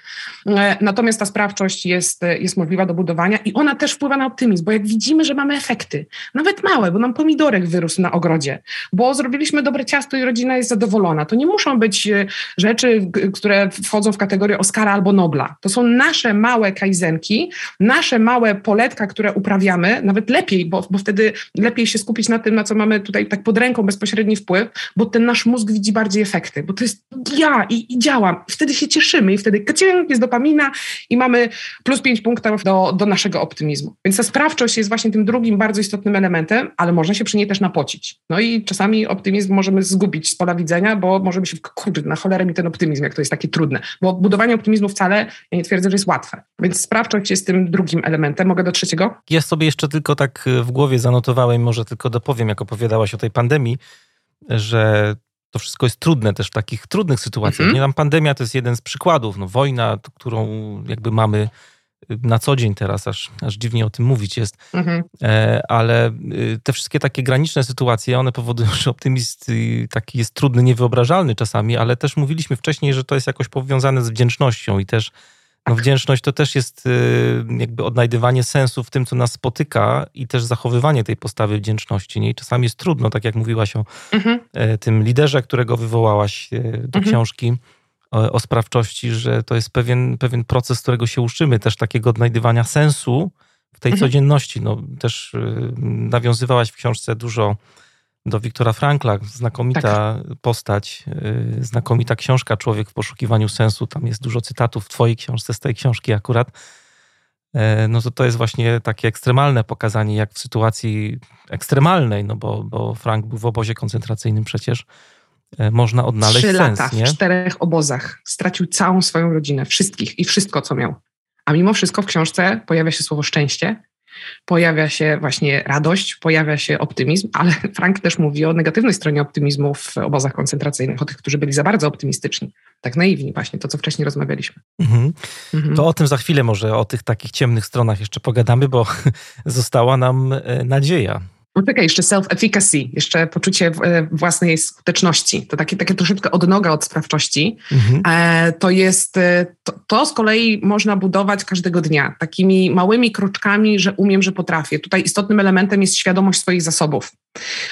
E, natomiast ta sprawczość jest, jest możliwa do budowania i ona też wpływa na optymizm, bo jak widzimy, że mamy efekty, nawet małe, bo nam pomidorek wyrósł na ogrodzie, bo zrobiliśmy dobre ciasto i rodzina jest zadowolona, to nie muszą być e, rzeczy, które wchodzą w kategorię Oscara albo Nobla. To są nasze małe kajzenki, nasze małe poletka, które uprawiamy, nawet lepiej, bo bo wtedy lepiej się skupić na tym, na co mamy tutaj tak pod ręką bezpośredni wpływ, bo ten nasz mózg widzi bardziej efekty, bo to jest ja i, i działam. Wtedy się cieszymy i wtedy kacięk, jest dopamina i mamy plus pięć punktów do, do naszego optymizmu. Więc ta sprawczość jest właśnie tym drugim bardzo istotnym elementem, ale można się przy niej też napocić. No i czasami optymizm możemy zgubić z pola widzenia, bo możemy się, kurde, na cholerę mi ten optymizm, jak to jest takie trudne. Bo budowanie optymizmu wcale, ja nie twierdzę, że jest łatwe. Więc sprawczość jest tym drugim elementem. Mogę do trzeciego? Ja sobie jeszcze tylko tak w głowie zanotowałem, może tylko dopowiem, jak opowiadałaś o tej pandemii, że to wszystko jest trudne też w takich trudnych sytuacjach. Mhm. Nie tam pandemia to jest jeden z przykładów. No, wojna, którą jakby mamy y, na co dzień teraz, aż, aż dziwnie o tym mówić jest, mhm. e, ale y, te wszystkie takie graniczne sytuacje, one powodują, że optymizm y, taki jest trudny, niewyobrażalny czasami, ale też mówiliśmy wcześniej, że to jest jakoś powiązane z wdzięcznością i też no wdzięczność to też jest y, jakby odnajdywanie sensu w tym, co nas spotyka i też zachowywanie tej postawy wdzięczności. Nie? I czasami jest trudno, tak jak mówiłaś o mhm. E, tym liderze, którego wywołałaś e, do mhm. książki o, o, sprawczości, że to jest pewien, pewien proces, którego się uczymy, też takiego odnajdywania sensu w tej mhm. codzienności. No, też y, nawiązywałaś w książce dużo do Wiktora Frankla. Znakomita tak. postać, yy, znakomita książka Człowiek w poszukiwaniu sensu. Tam jest dużo cytatów w twojej książce, z tej książki akurat. Yy, no to to jest właśnie takie ekstremalne pokazanie, jak w sytuacji ekstremalnej, no bo, bo Frank był w obozie koncentracyjnym przecież, yy, można odnaleźć Trzy sens. lata nie? w czterech obozach. Stracił całą swoją rodzinę, wszystkich i wszystko, co miał. A mimo wszystko w książce pojawia się słowo szczęście, pojawia się właśnie radość, pojawia się optymizm, ale Frank też mówi o negatywnej stronie optymizmu w obozach koncentracyjnych, o tych, którzy byli za bardzo optymistyczni, tak naiwni właśnie, to co wcześniej rozmawialiśmy. Mhm. Mhm. To o tym za chwilę może, o tych takich ciemnych stronach jeszcze pogadamy, bo została nam e, nadzieja. Poczekaj, jeszcze self-efficacy, jeszcze poczucie e, własnej skuteczności. To takie, takie troszeczkę odnoga od sprawczości. Mhm. E, to jest, e, to, to, z kolei można budować każdego dnia, takimi małymi kroczkami, że umiem, że potrafię. Tutaj istotnym elementem jest świadomość swoich zasobów.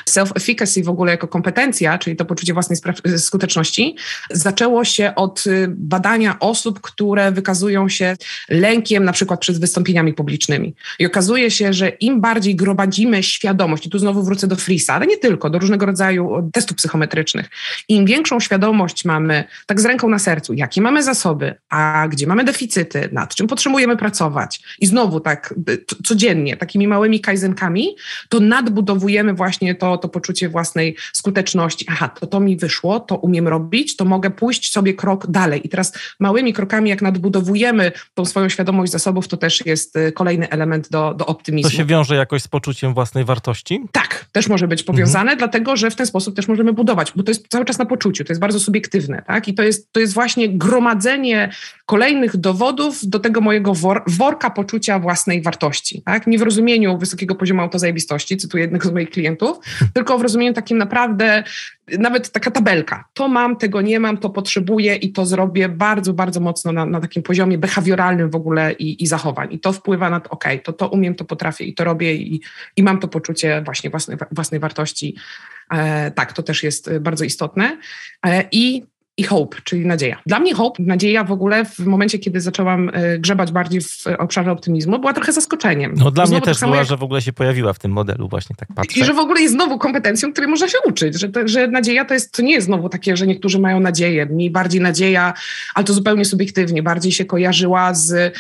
Self-efficacy w ogóle jako kompetencja, czyli to poczucie własnej skuteczności, zaczęło się od badania osób, które wykazują się lękiem na przykład przed wystąpieniami publicznymi. I okazuje się, że im bardziej gromadzimy świadomość, i tu znowu wrócę do Frisa, ale nie tylko, do różnego rodzaju testów psychometrycznych. Im większą świadomość mamy, tak z ręką na sercu, jakie mamy zasoby, a gdzie mamy deficyty, nad czym potrzebujemy pracować, i znowu tak codziennie, takimi małymi kaizenkami, to nadbudowujemy właśnie to, to poczucie własnej skuteczności. Aha, to to mi wyszło, to umiem robić, to mogę pójść sobie krok dalej. I teraz małymi krokami, jak nadbudowujemy tą swoją świadomość zasobów, to też jest y, kolejny element do, do optymizmu. To się wiąże jakoś z poczuciem własnej wartości tak, też może być powiązane, mhm. dlatego że w ten sposób też możemy budować, bo to jest cały czas na poczuciu, to jest bardzo subiektywne, tak? I to jest, to jest właśnie gromadzenie kolejnych dowodów do tego mojego wor worka poczucia własnej wartości, tak? Nie w rozumieniu wysokiego poziomu autozajebistości, cytuję jednego z moich klientów, tylko w rozumieniu takim naprawdę, nawet taka tabelka. To mam, tego nie mam, to potrzebuję i to zrobię bardzo, bardzo mocno na, na takim poziomie behawioralnym w ogóle i, i zachowań. I to wpływa na to, ok, to to umiem, to potrafię i to robię i, i mam to poczucie właśnie własnej, własnej wartości. E, tak, to też jest bardzo istotne. E, I i hope, czyli nadzieja. Dla mnie hope, nadzieja w ogóle w momencie, kiedy zaczęłam e, grzebać bardziej w obszarze optymizmu, była trochę zaskoczeniem. No dla znowu mnie też była, jak... że w ogóle się pojawiła w tym modelu, właśnie tak patrzę. I że w ogóle jest znowu kompetencją, której można się uczyć, że, to, że nadzieja to jest, to nie jest znowu takie, że niektórzy mają nadzieję, mi bardziej nadzieja, ale to zupełnie subiektywnie, bardziej się kojarzyła z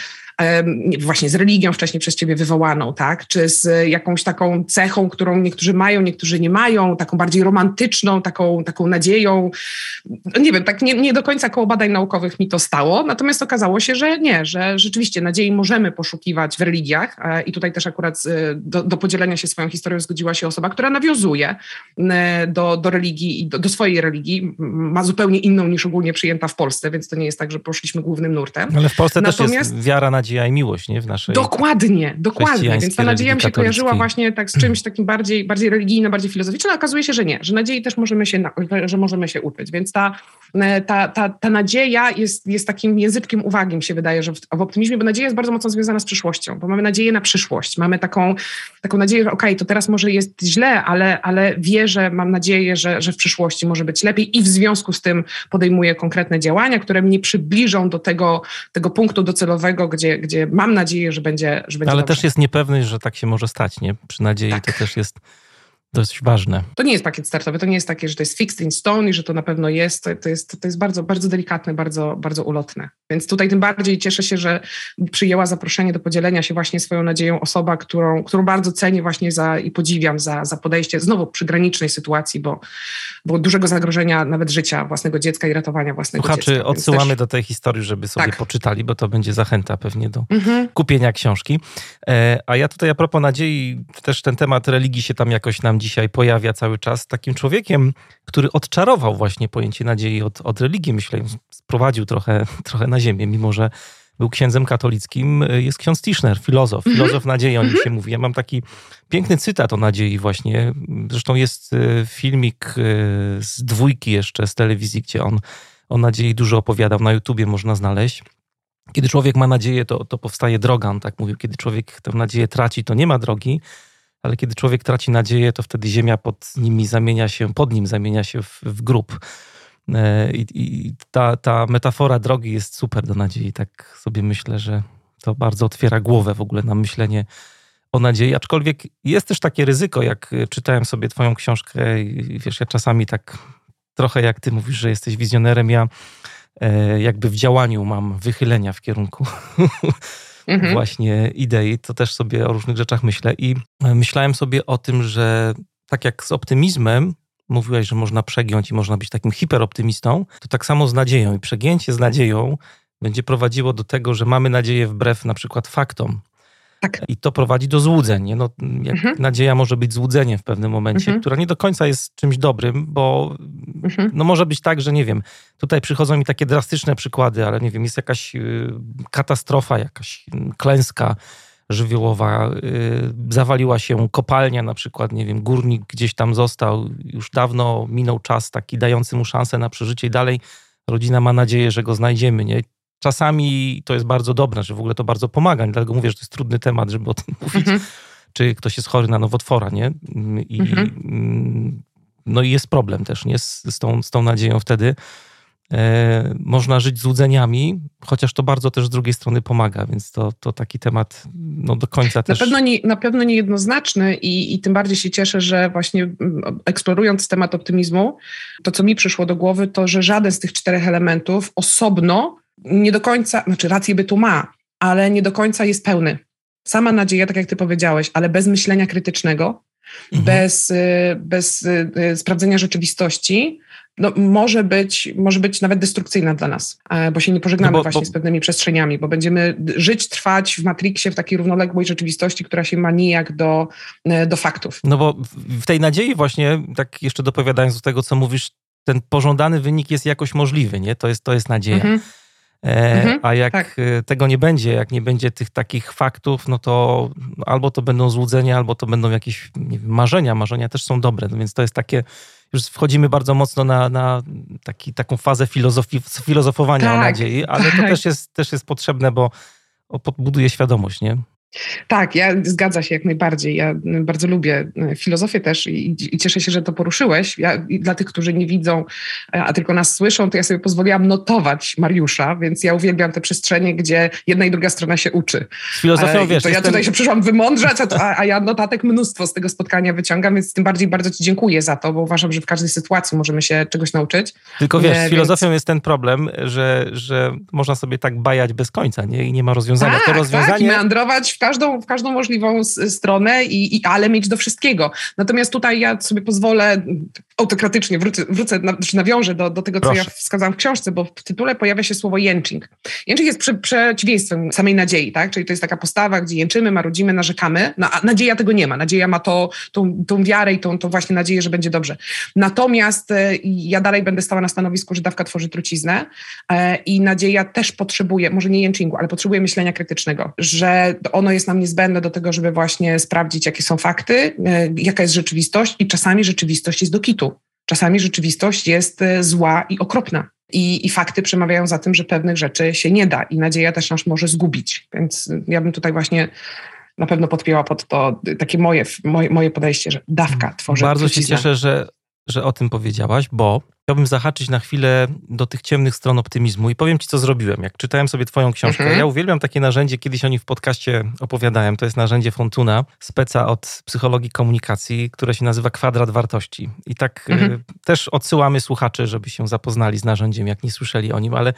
właśnie z religią wcześniej przez ciebie wywołaną, tak? Czy z jakąś taką cechą, którą niektórzy mają, niektórzy nie mają, taką bardziej romantyczną, taką, taką nadzieją. Nie wiem, tak nie, nie do końca koło badań naukowych mi to stało, natomiast okazało się, że nie, że rzeczywiście nadziei możemy poszukiwać w religiach e, i tutaj też akurat e, do, do podzielenia się swoją historią zgodziła się osoba, która nawiązuje e, do, do religii i do, do swojej religii, ma zupełnie inną niż ogólnie przyjęta w Polsce, więc to nie jest tak, że poszliśmy głównym nurtem. Ale w Polsce Natomiast... też jest wiara, nadzieja nadzieja i miłość, nie? W naszej Dokładnie, dokładnie. Więc ta nadzieja mi się kojarzyła właśnie tak z czymś takim bardziej, bardziej religijnym, bardziej filozoficznym, okazuje się, że nie, że nadziei też możemy się, że możemy się uczyć. Więc ta, ta, ta, ta nadzieja jest, jest takim języczkiem uwagi, mi się wydaje, że w, w optymizmie, bo nadzieja jest bardzo mocno związana z przyszłością, bo mamy nadzieję na przyszłość. Mamy taką, taką nadzieję, że okej, okay, to teraz może jest źle, ale, ale wierzę, mam nadzieję, że, że w przyszłości może być lepiej i w związku z tym podejmuję konkretne działania, które mnie przybliżą do tego, tego punktu docelowego, gdzie, gdzie mam nadzieję, że będzie, że będzie Ale dobrze. też jest niepewność, że tak się może stać, nie? Przy nadziei tak. to też jest dość ważne. To nie jest pakiet startowy, to nie jest takie, że to jest fixed in stone i że to na pewno jest. To, to jest, to jest bardzo, bardzo delikatne, bardzo, bardzo ulotne. Więc tutaj tym bardziej cieszę się, że przyjęła zaproszenie do podzielenia się właśnie swoją nadzieją osoba, którą, którą bardzo cenię właśnie za i podziwiam za, za podejście znowu przy granicznej sytuacji, bo, bo dużego zagrożenia nawet życia własnego dziecka i ratowania własnego Słuchaczy, dziecka. odsyłamy też... do tej historii, żeby sobie tak. poczytali, bo to będzie zachęta pewnie do mhm. kupienia książki. E, a ja tutaj a propos nadziei, też ten temat religii się tam jakoś nam dzisiaj pojawia cały czas. Takim człowiekiem, który odczarował właśnie pojęcie nadziei od, od religii, myślę, sprowadził trochę, trochę na ziemię, mimo że był księdzem katolickim, jest ksiądz Tischner, filozof, mhm. filozof nadziei, o nim mhm. się mówi. Ja mam taki piękny cytat o nadziei właśnie. Zresztą jest e, filmik e, z dwójki jeszcze z telewizji, gdzie on o nadziei dużo opowiadał. Na YouTubie można znaleźć. Kiedy człowiek ma nadzieję, to, to powstaje droga, on tak mówił. Kiedy człowiek tę nadzieję traci, to nie ma drogi, ale kiedy człowiek traci nadzieję, to wtedy ziemia pod nimi zamienia się, pod nim zamienia się w, w grób. E, I, I, ta, ta metafora drogi jest super do nadziei. Tak sobie myślę, że to bardzo otwiera głowę w ogóle na myślenie o nadziei. Aczkolwiek jest też takie ryzyko, jak czytałem sobie Twoją książkę, i wiesz, ja czasami tak trochę jak Ty mówisz, że jesteś wizjonerem, ja e, jakby w działaniu mam wychylenia w kierunku mhm. właśnie idei. To też sobie o różnych rzeczach myślę. I myślałem sobie o tym, że tak jak z optymizmem, mówiłaś, że można przegiąć i można być takim hiperoptymistą, to tak samo z nadzieją. I przegięcie z nadzieją będzie prowadziło do tego, że mamy nadzieję wbrew na przykład faktom. Tak. I to prowadzi do złudzeń. No, mhm. Nadzieja może być złudzeniem w pewnym momencie, mhm. która nie do końca jest czymś dobrym, bo mhm. no, może być tak, że nie wiem, tutaj przychodzą mi takie drastyczne przykłady, ale nie wiem, jest jakaś y, katastrofa, jakaś y, klęska żywiołowa, y, zawaliła się kopalnia na przykład, nie wiem, górnik gdzieś tam został, już dawno minął czas taki dający mu szansę na przeżycie i dalej rodzina ma nadzieję, że go znajdziemy, nie? Czasami to jest bardzo dobre, że w ogóle to bardzo pomaga, dlatego mówię, że to jest trudny temat, żeby o tym mówić, mhm. czy ktoś jest chory na nowotwora, nie? I, mhm. No i jest problem też, nie? Z, z, tą, z tą nadzieją wtedy. E, można żyć złudzeniami, chociaż to bardzo też z drugiej strony pomaga, więc to, to taki temat no, do końca też... Na pewno, nie, na pewno niejednoznaczny i, i tym bardziej się cieszę, że właśnie mm, eksplorując temat optymizmu, to co mi przyszło do głowy, to że żaden z tych czterech elementów osobno nie do końca, znaczy rację by tu ma, ale nie do końca jest pełny. Sama nadzieja, tak jak ty powiedziałeś, ale bez myślenia krytycznego, mhm. bez, y, bez y, y, sprawdzenia rzeczywistości, no, może, być, może być nawet destrukcyjna dla nas, e, bo się nie pożegnamy no bo, właśnie bo... z pewnymi przestrzeniami, bo będziemy żyć, trwać w Matrixie, w takiej równoległej rzeczywistości, która się ma nijak do, e, do faktów. No bo w tej nadziei właśnie, tak jeszcze dopowiadając do tego, co mówisz, ten pożądany wynik jest jakoś możliwy, nie? To jest, to jest nadzieja. Mhm. Mhm, a jak tak. tego nie będzie, jak nie będzie tych takich faktów, no to albo to będą złudzenia, albo to będą jakieś wiem, marzenia. Marzenia też są dobre, no więc to jest takie już wchodzimy bardzo mocno na, na taki, taką fazę filozofi, filozofowania tak, o nadziei, ale tak. to też jest, też jest potrzebne, bo podbuduje świadomość, nie? Tak, ja zgadza się jak najbardziej. Ja bardzo lubię e, filozofię też i, i cieszę się, że to poruszyłeś. Ja, dla tych, którzy nie widzą, e, a tylko nas słyszą, to ja sobie pozwoliłam notować Mariusza, więc ja uwielbiam te przestrzenie, gdzie jedna i druga strona się uczy. Z filozofią e, wiesz. To ja tutaj się przyszłam wymądrzać, a, a, ja notatek mnóstwo z tego spotkania wyciągam, więc tym bardziej bardzo Ci dziękuję za to, bo uważam, że w każdej sytuacji możemy się czegoś nauczyć. Tylko wiesz, z filozofią więc... jest ten problem, że, że można sobie tak bajać bez końca, nie? I nie ma rozwiązania. Tak, to rozwiązanie... tak, i meandrować w każdą, w każdą możliwą stronę, i, i, ale mieć do wszystkiego. Natomiast tutaj ja sobie pozwolę autokratycznie, wrócę, wrócę na, czy nawiążę do, do tego, co Proszę. ja wskazałam w książce, bo w tytule pojawia się słowo jęczing. Jęczing jest prze, przeciwieństwem samej nadziei, tak? Czyli to jest taka postawa, gdzie jęczymy, marudzimy, narzekamy, no, a nadzieja tego nie ma. Nadzieja ma to, tą, tą wiarę i tą, tą właśnie nadzieję, że będzie dobrze. Natomiast e, ja dalej będę stała na stanowisku, że dawka tworzy truciznę e, i nadzieja też potrzebuje, może nie jęczyngu, ale potrzebuje myślenia krytycznego, że ono jest nam niezbędne do tego, żeby właśnie sprawdzić, jakie są fakty, e, jaka jest rzeczywistość i czasami rzeczywistość jest do kitu. Czasami rzeczywistość jest e, zła i okropna. I, I, fakty przemawiają za tym, że pewnych rzeczy się nie da i nadzieja też nas może zgubić. Więc ja bym tutaj właśnie na pewno podpięła pod to takie moje, moje, moje podejście, że dawka tworzy. Bardzo się cieszę, że że o tym powiedziałaś, bo chciałbym zahaczyć na chwilę do tych ciemnych stron optymizmu i powiem ci, co zrobiłem. Jak czytałem sobie twoją książkę, mhm. ja uwielbiam takie narzędzie, kiedyś o nim w podcaście opowiadałem, to jest narzędzie Fontuna, speca od psychologii komunikacji, które się nazywa kwadrat wartości. I tak mhm. y, też odsyłamy słuchaczy, żeby się zapoznali z narzędziem, jak nie słyszeli o nim, ale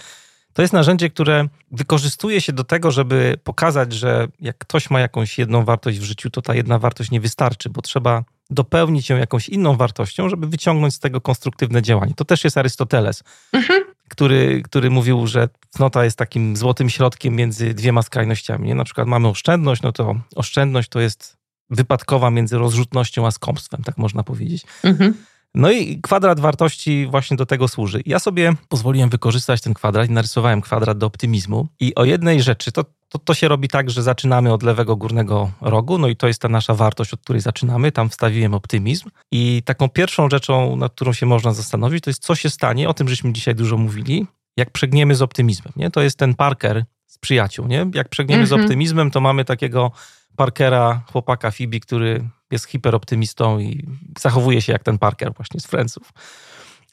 to jest narzędzie, które wykorzystuje się do tego, żeby pokazać, że jak ktoś ma jakąś jedną wartość w życiu, to ta jedna wartość nie wystarczy, bo trzeba dopełnić ją jakąś inną wartością, żeby wyciągnąć z tego konstruktywne działanie. To też jest Arystoteles, mhm. który, który mówił, że cnota jest takim złotym środkiem między dwiema skrajnościami. Na przykład mamy oszczędność, no to oszczędność to jest wypadkowa między rozrzutnością a skąpstwem, tak można powiedzieć. Mhm. No i kwadrat wartości właśnie do tego służy. Ja sobie pozwoliłem wykorzystać ten kwadrat i narysowałem kwadrat do optymizmu. I o jednej rzeczy, to, to, to, się robi tak, że zaczynamy od lewego górnego rogu, no i to jest ta nasza wartość, od której zaczynamy. Tam wstawiłem optymizm. I taką pierwszą rzeczą, nad którą się można zastanowić, to jest co się stanie, o tym żeśmy dzisiaj dużo mówili, jak przegniemy z optymizmem. Nie? To jest ten Parker z przyjaciół. Nie? Jak przegniemy mm -hmm. z mhm. optymizmem, to mamy takiego Parkera, chłopaka Phoebe, który jest hiperoptymistą i zachowuje się jak ten Parker właśnie z Friendsów.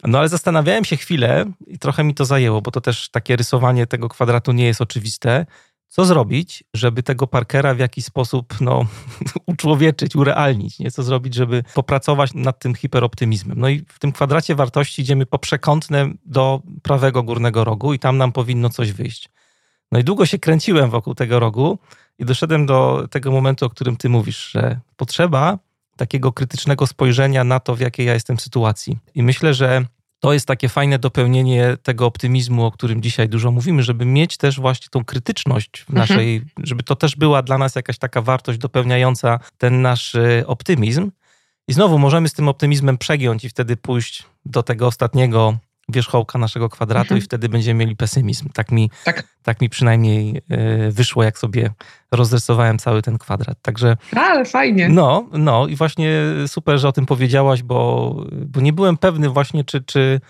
No ale zastanawiałem się chwilę i trochę mi to zajęło, bo to też takie rysowanie tego kwadratu nie jest oczywiste. Co zrobić, żeby tego Parkera w jakiś sposób no, uczłowieczyć, urealnić? Nie? Co zrobić, żeby popracować nad tym hiperoptymizmem? No i w tym kwadracie wartości idziemy po przekątne do prawego górnego rogu i tam nam powinno coś wyjść. No i długo się kręciłem wokół tego rogu, i doszedłem do tego momentu, o którym ty mówisz, że potrzeba takiego krytycznego spojrzenia na to, w jakiej ja jestem sytuacji. I myślę, że to jest takie fajne dopełnienie tego optymizmu, o którym dzisiaj dużo mówimy, żeby mieć też właśnie tą krytyczność w mhm. naszej, mhm. żeby to też była dla nas jakaś taka wartość dopełniająca ten nasz y, optymizm. I znowu możemy z tym optymizmem przegiąć i wtedy pójść do tego ostatniego wierzchołka naszego kwadratu mhm. i wtedy będziemy mieli pesymizm. Tak mi, tak. tak mi przynajmniej e, wyszło, jak sobie rozrysowałem cały ten kwadrat. Także. Ale fajnie. No, no i właśnie super, że o tym powiedziałaś, bo, bo nie byłem pewny właśnie, czy, czy,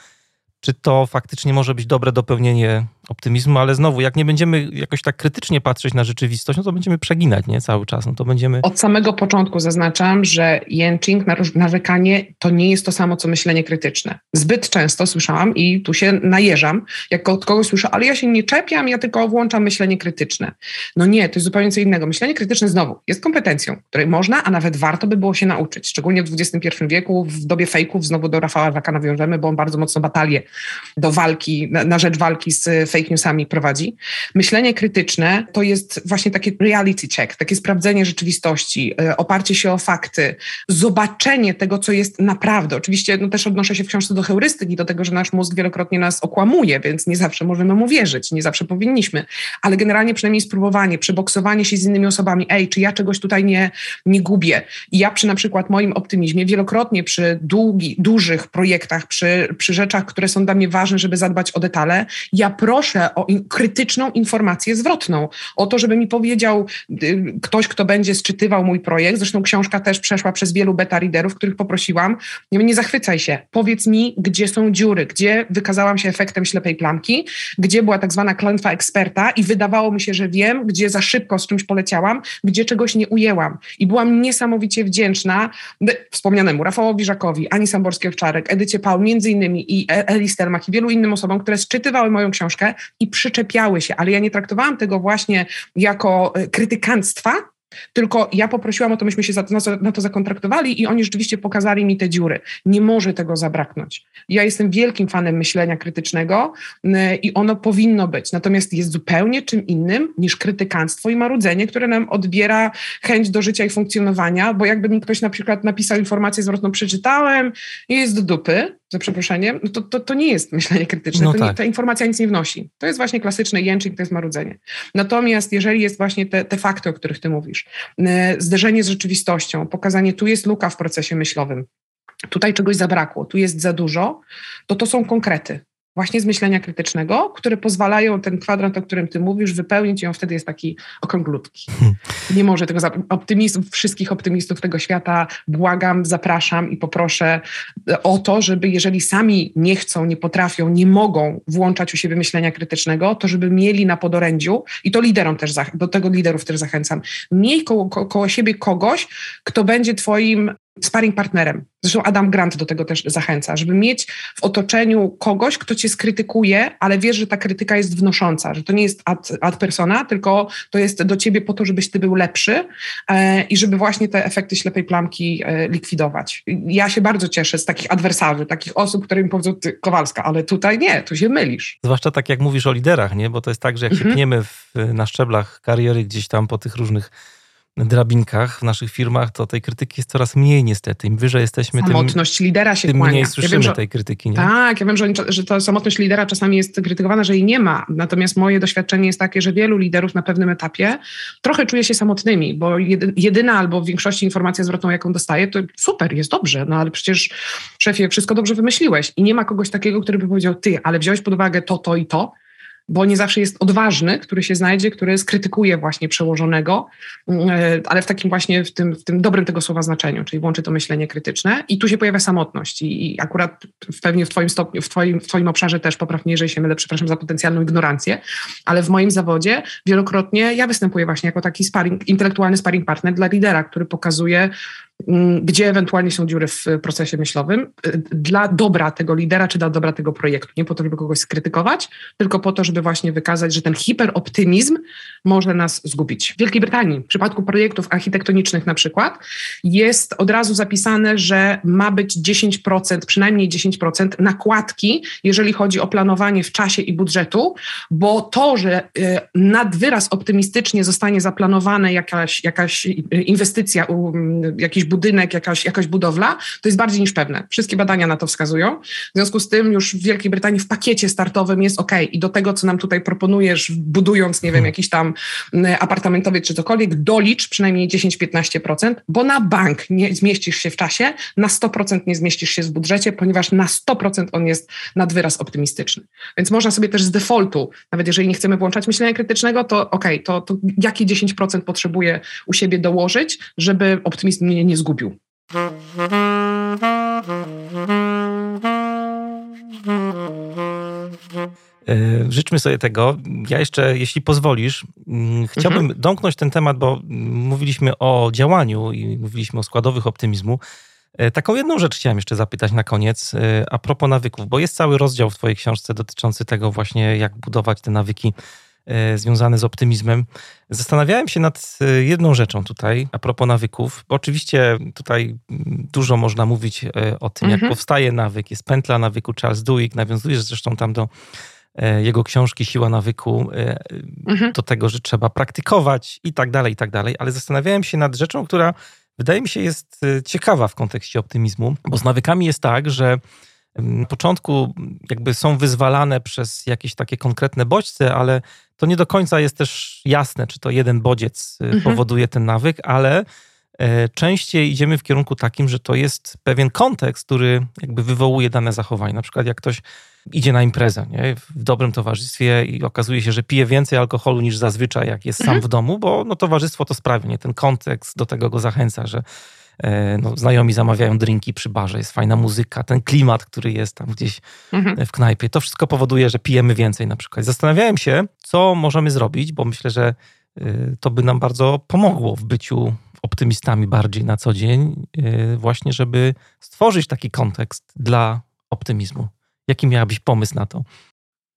czy to faktycznie może być dobre dopełnienie optymizmu, ale znowu, jak nie będziemy jakoś tak krytycznie patrzeć na rzeczywistość, no to będziemy przeginać, nie? Cały czas, no to będziemy... Od samego początku zaznaczam, że jęczing, narzekanie to nie jest to samo, co myślenie krytyczne. Zbyt często słyszałam i tu się najeżam, jak od kogoś słyszę, ale ja się nie czepiam, ja tylko włączam myślenie krytyczne. No nie, to jest zupełnie co innego. Myślenie krytyczne znowu jest kompetencją, której można, a nawet warto by było się nauczyć, szczególnie w XXI wieku, w dobie fejków, znowu do Rafała Żaka nawiążemy, bo on bardzo mocno batalię do walki, na, na rzecz walki z fake newsami prowadzi. Myślenie krytyczne to jest właśnie taki reality check, takie sprawdzenie rzeczywistości, e, oparcie się o fakty, zobaczenie tego, co jest naprawdę. Oczywiście no, też odnoszę się w książce do heurystyki, do tego, że nasz mózg wielokrotnie nas okłamuje, więc nie zawsze możemy mu wierzyć, nie zawsze powinniśmy, ale generalnie przynajmniej spróbowanie, przeboksowanie się z innymi osobami, ej, czy ja czegoś tutaj nie, nie gubię. Ja przy na przykład moim optymizmie wielokrotnie przy długi, dużych projektach, przy, przy rzeczach, które są dla mnie ważne, żeby zadbać o detale, ja proszę proszę o in, krytyczną informację zwrotną, o to, żeby mi powiedział y, ktoś, kto będzie sczytywał mój projekt. Zresztą książka też przeszła przez wielu beta readerów, których poprosiłam. Nie, nie zachwycaj się, powiedz mi, gdzie są dziury, gdzie wykazałam się efektem ślepej plamki, gdzie była tak zwana klątwa eksperta i wydawało mi się, że wiem, gdzie za szybko z czymś poleciałam, gdzie czegoś nie ujęłam. I byłam niesamowicie wdzięczna wspomnianemu Rafałowi Żakowi, Ani Samborskiej-Owczarek, Edycie Paul, między innymi i e- Eli Stelmach i wielu innym osobom, które sczytywały moją książkę i przyczepiały się, ale ja nie traktowałam tego właśnie jako e, krytykanstwa, tylko ja poprosiłam o to, myśmy się za, na to zakontraktowali i oni rzeczywiście pokazali mi te dziury. Nie może tego zabraknąć. Ja jestem wielkim fanem myślenia krytycznego i ono powinno być. Natomiast jest zupełnie czym innym niż krytykanstwo i marudzenie, które nam odbiera chęć do życia i funkcjonowania, bo jakby mi ktoś na przykład napisał informację zwrotną, przeczytałem i jest do dupy, za przeproszeniem, no to, to, to nie jest myślenie krytyczne. No tak. nie, ta informacja nic nie wnosi. To jest właśnie klasyczne jęczyk, to jest marudzenie. Natomiast jeżeli jest właśnie te, te fakty, o których ty mówisz, zderzenie z rzeczywistością, pokazanie, tu jest luka w procesie myślowym, tutaj czegoś zabrakło, tu jest za dużo, to to są konkrety właśnie z myślenia krytycznego, które pozwalają ten kwadrant, o którym ty mówisz, wypełnić i on wtedy jest taki okrąglutki. Hmm. Nie może tego, optymistów, wszystkich optymistów tego świata błagam, zapraszam i poproszę o to, żeby jeżeli sami nie chcą, nie potrafią, nie mogą włączać u siebie myślenia krytycznego, to żeby mieli na podorędziu i to liderom też, do tego liderów też zachęcam, miej koło siebie kogoś, kto będzie twoim sparring partnerem. Zresztą Adam Grant do tego też zachęca, żeby mieć w otoczeniu kogoś, kto cię skrytykuje, ale wiesz, że ta krytyka jest wnosząca, że to nie jest ad, ad persona, tylko to jest do ciebie po to, żebyś ty był lepszy e, i żeby właśnie te efekty ślepej plamki e, likwidować. Ja się bardzo cieszę z takich adwersarzy, takich osób, które mi powiedzą, ty Kowalska, ale tutaj nie, tu się mylisz. Zwłaszcza tak jak mówisz o liderach, nie? Bo to jest tak, że jak mhm. się pniemy w, na szczeblach kariery gdzieś tam po tych różnych drabinkach w naszych firmach, to tej krytyki jest coraz mniej niestety. Im wyżej jesteśmy, samotność tym, lidera się tym kłania. mniej słyszymy ja wiem, że, tej krytyki. Nie? Tak, ja wiem, że, że ta samotność lidera czasami jest krytykowana, że jej nie ma. Natomiast moje doświadczenie jest takie, że wielu liderów na pewnym etapie trochę czuje się samotnymi, bo jedyna albo w większości informacja zwrotną, jaką dostaje, to super, jest dobrze, no ale przecież szefie, wszystko dobrze wymyśliłeś i nie ma kogoś takiego, który by powiedział, ty, ale wziąłeś pod uwagę to, to i to, bo nie zawsze jest odważny, który się znajdzie, który skrytykuje właśnie przełożonego, mm, e, ale w takim właśnie, w tym, w tym dobrym tego słowa znaczeniu, czyli włączy to myślenie krytyczne. I tu się pojawia samotność. I, i akurat pewnie w twoim stopniu, w twoim, w twoim obszarze też poprawnie, jeżeli się mylę, przepraszam za potencjalną ignorancję, ale w moim zawodzie wielokrotnie ja występuję właśnie jako taki sparring, intelektualny sparring partner dla lidera, który pokazuje gdzie ewentualnie są dziury w procesie myślowym, y, dla dobra tego lidera czy dla dobra tego projektu. Nie po to, żeby kogoś skrytykować, tylko po to, żeby właśnie wykazać, że ten hiperoptymizm może nas zgubić. W Wielkiej Brytanii, w przypadku projektów architektonicznych na przykład, jest od razu zapisane, że ma być 10%, przynajmniej 10% nakładki, jeżeli chodzi o planowanie w czasie i budżetu, bo to, że y, nad wyraz optymistycznie zostanie zaplanowana jakaś, jakaś inwestycja, jakiś budynek, jakaś, jakaś budowla, to jest bardziej niż pewne. Wszystkie badania na to wskazują. W związku z tym już w Wielkiej Brytanii w pakiecie startowym jest ok. I do tego, co nam tutaj proponujesz, budując, nie wiem, hmm. jakiś tam apartamentowiec czy cokolwiek, dolicz przynajmniej 10-15%, bo na bank nie zmieścisz się w czasie, na 100% nie zmieścisz się w budżecie, ponieważ na 100% on jest nad wyraz optymistyczny. Więc można sobie też z defaultu, nawet jeżeli nie chcemy włączać myślenia krytycznego, to ok, to, to jakie 10% potrzebuję u siebie dołożyć, żeby optymizm mnie nie zgubił. E, życzmy sobie tego. Ja jeszcze, jeśli pozwolisz, mm, chciałbym mhm. domknąć ten temat, bo mówiliśmy o działaniu i mówiliśmy o składowych optymizmu. E, taką jedną rzecz chciałem jeszcze zapytać na koniec, e, a propos nawyków, bo jest cały rozdział w Twojej książce dotyczący tego właśnie, jak budować te nawyki związane z optymizmem. Zastanawiałem się nad e, jedną rzeczą tutaj, a propos nawyków. Oczywiście tutaj dużo można mówić e, o tym, mhm. jak powstaje nawyk. Jest pętla nawyku, Charles Duhigg, nawiązujesz zresztą tam do jego książki Siła nawyku, mhm. do tego, że trzeba praktykować i tak dalej, i tak dalej. Ale zastanawiałem się nad rzeczą, która wydaje mi się jest ciekawa w kontekście optymizmu, bo z nawykami jest tak, że na początku jakby są wyzwalane przez jakieś takie konkretne bodźce, ale to nie do końca jest też jasne, czy to jeden bodziec y, mhm. powoduje ten nawyk, ale e, częściej idziemy w kierunku takim, że to jest pewien kontekst, który jakby wywołuje dane zachowanie. Na przykład jak ktoś idzie na imprezę nie? w dobrym towarzystwie i okazuje się, że pije więcej alkoholu niż zazwyczaj, jak jest mhm. sam w domu, bo no, towarzystwo to sprawia, nie? ten kontekst do tego go zachęca, że no, znajomi zamawiają drinki przy barze, jest fajna muzyka, ten klimat, który jest tam gdzieś mhm. w knajpie. To wszystko powoduje, że pijemy więcej na przykład. Zastanawiałem się, co możemy zrobić, bo myślę, że y, to by nam bardzo pomogło w byciu optymistami bardziej na co dzień, właśnie żeby stworzyć taki kontekst dla optymizmu. Jaki miałabyś pomysł na to?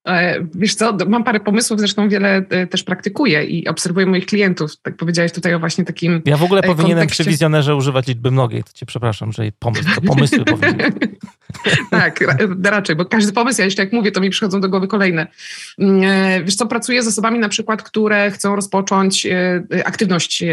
E, wiesz co, mam parę pomysłów, zresztą wiele e, też praktykuję i obserwuję moich klientów. Tak powiedziałeś tutaj o właśnie takim Ja w ogóle e, powinienem kontekście... przy wizjonerze używać liczby mnogiej, to cię przepraszam, że pomysł, to pomysły powinien. tak, raczej, bo każdy pomysł, ja jeszcze jak mówię, to mi przychodzą do głowy kolejne. Mm, wiesz co, pracuję z osobami na przykład, które chcą rozpocząć aktywność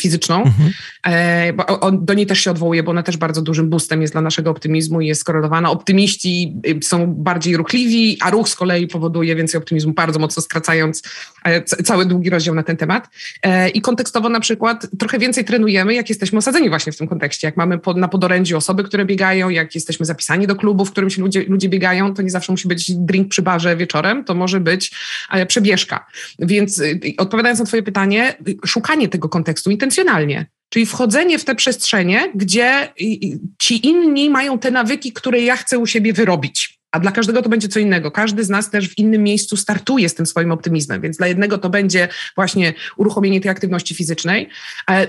fizyczną, mhm. bo do niej też się odwołuję, bo ona też bardzo dużym boostem jest dla naszego optymizmu i jest skorelowana. Optymiści są bardziej ruchliwi, a ruch z kolei powoduje więcej optymizmu, bardzo mocno skracając e, cały długi rozdział na ten temat. E, I kontekstowo na przykład trochę więcej trenujemy, jak jesteśmy osadzeni właśnie w tym kontekście. Jak mamy na podorędziu osoby, które biegają, jak jesteśmy zapisani do klubu, w którym się ludzie, ludzie biegają, to nie zawsze musi być drink przy barze wieczorem, to może być e, przebieżka. Więc odpowiadając na twoje pytanie, szukanie tego kontekstu intencjonalnie. Czyli wchodzenie w te przestrzenie, gdzie ci inni mają te nawyki, które ja chcę u siebie wyrobić. A dla każdego to będzie co innego. Każdy z nas też w innym miejscu startuje z tym swoim optymizmem, więc dla jednego to będzie właśnie uruchomienie tej aktywności fizycznej.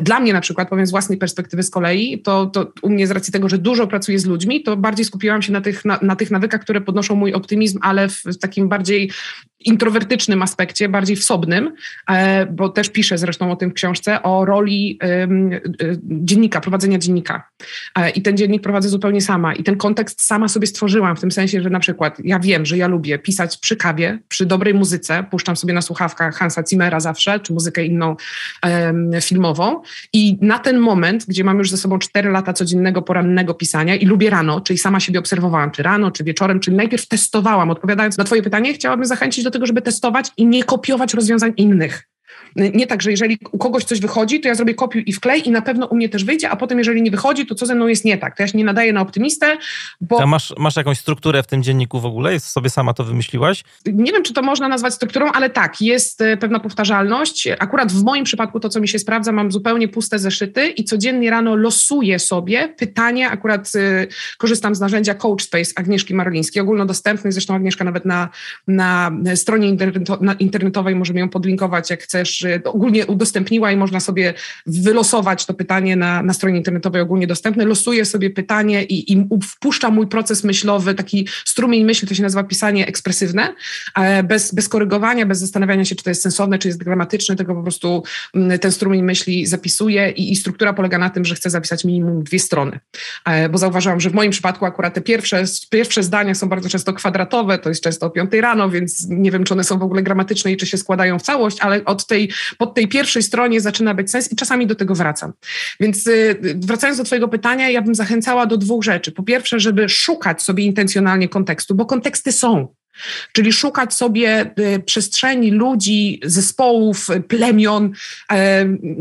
Dla mnie na przykład, powiem z własnej perspektywy z kolei, to, to u mnie z racji tego, że dużo pracuję z ludźmi, to bardziej skupiłam się na tych, na, na tych nawykach, które podnoszą mój optymizm, ale w, w takim bardziej introwertycznym aspekcie, bardziej wsobnym, e, bo też piszę zresztą o tym w książce, o roli e, dziennika, prowadzenia dziennika. E, I ten dziennik prowadzę zupełnie sama. I ten kontekst sama sobie stworzyłam, w tym sensie, że na przykład ja wiem, że ja lubię pisać przy kawie, przy dobrej muzyce, puszczam sobie na słuchawkach Hansa Zimmera zawsze, czy muzykę inną filmową. I na ten moment, gdzie mam już ze sobą 4 lata codziennego porannego pisania i lubię rano, czyli sama siebie obserwowałam, czy rano, czy wieczorem, czyli najpierw testowałam. Odpowiadając na Twoje pytanie, chciałabym zachęcić do tego, żeby testować i nie kopiować rozwiązań innych. Nie tak, że jeżeli u kogoś coś wychodzi, to ja zrobię kopiuj i wklej i na pewno u mnie też wyjdzie, a potem jeżeli nie wychodzi, to co ze mną jest nie tak. To ja się nie nadaję na optymistę, bo... A masz, masz jakąś strukturę w tym dzienniku w ogóle? Sobie sama to wymyśliłaś? Nie wiem, czy to można nazwać strukturą, ale tak, jest e, pewna powtarzalność. Akurat w moim przypadku to, co mi się sprawdza, mam zupełnie puste zeszyty i codziennie rano losuję sobie pytanie, akurat y, korzystam z narzędzia CoachSpace Agnieszki Marlińskiej, ogólnodostępny, zresztą Agnieszka nawet na, na stronie internetowej możemy ją podlinkować, jak chcesz ogólnie udostępniła i można sobie wylosować to pytanie na, na stronie internetowej ogólnie dostępne. Losuję sobie pytanie i, i mój proces myślowy, taki strumień myśli, to się nazywa pisanie ekspresywne, e, bez, bez korygowania, bez zastanawiania się, czy to jest sensowne, czy jest gramatyczne, tego po prostu mm, ten strumień myśli zapisuję i, i struktura polega na tym, że chcę zapisać minimum dwie strony, e, bo zauważyłam, że w moim przypadku akurat te pierwsze, pierwsze zdania są bardzo często kwadratowe, to jest często o piątej rano, więc nie wiem, czy one są w ogóle gramatyczne i czy się składają w całość, ale od tej pod tej pierwszej stronie zaczyna być sens i czasami do tego wracam. Więc y, wracając do Twojego pytania, ja bym zachęcała do dwóch rzeczy. Po pierwsze, żeby szukać sobie intencjonalnie kontekstu, bo konteksty są. Czyli szukać sobie y, przestrzeni ludzi, zespołów, plemion,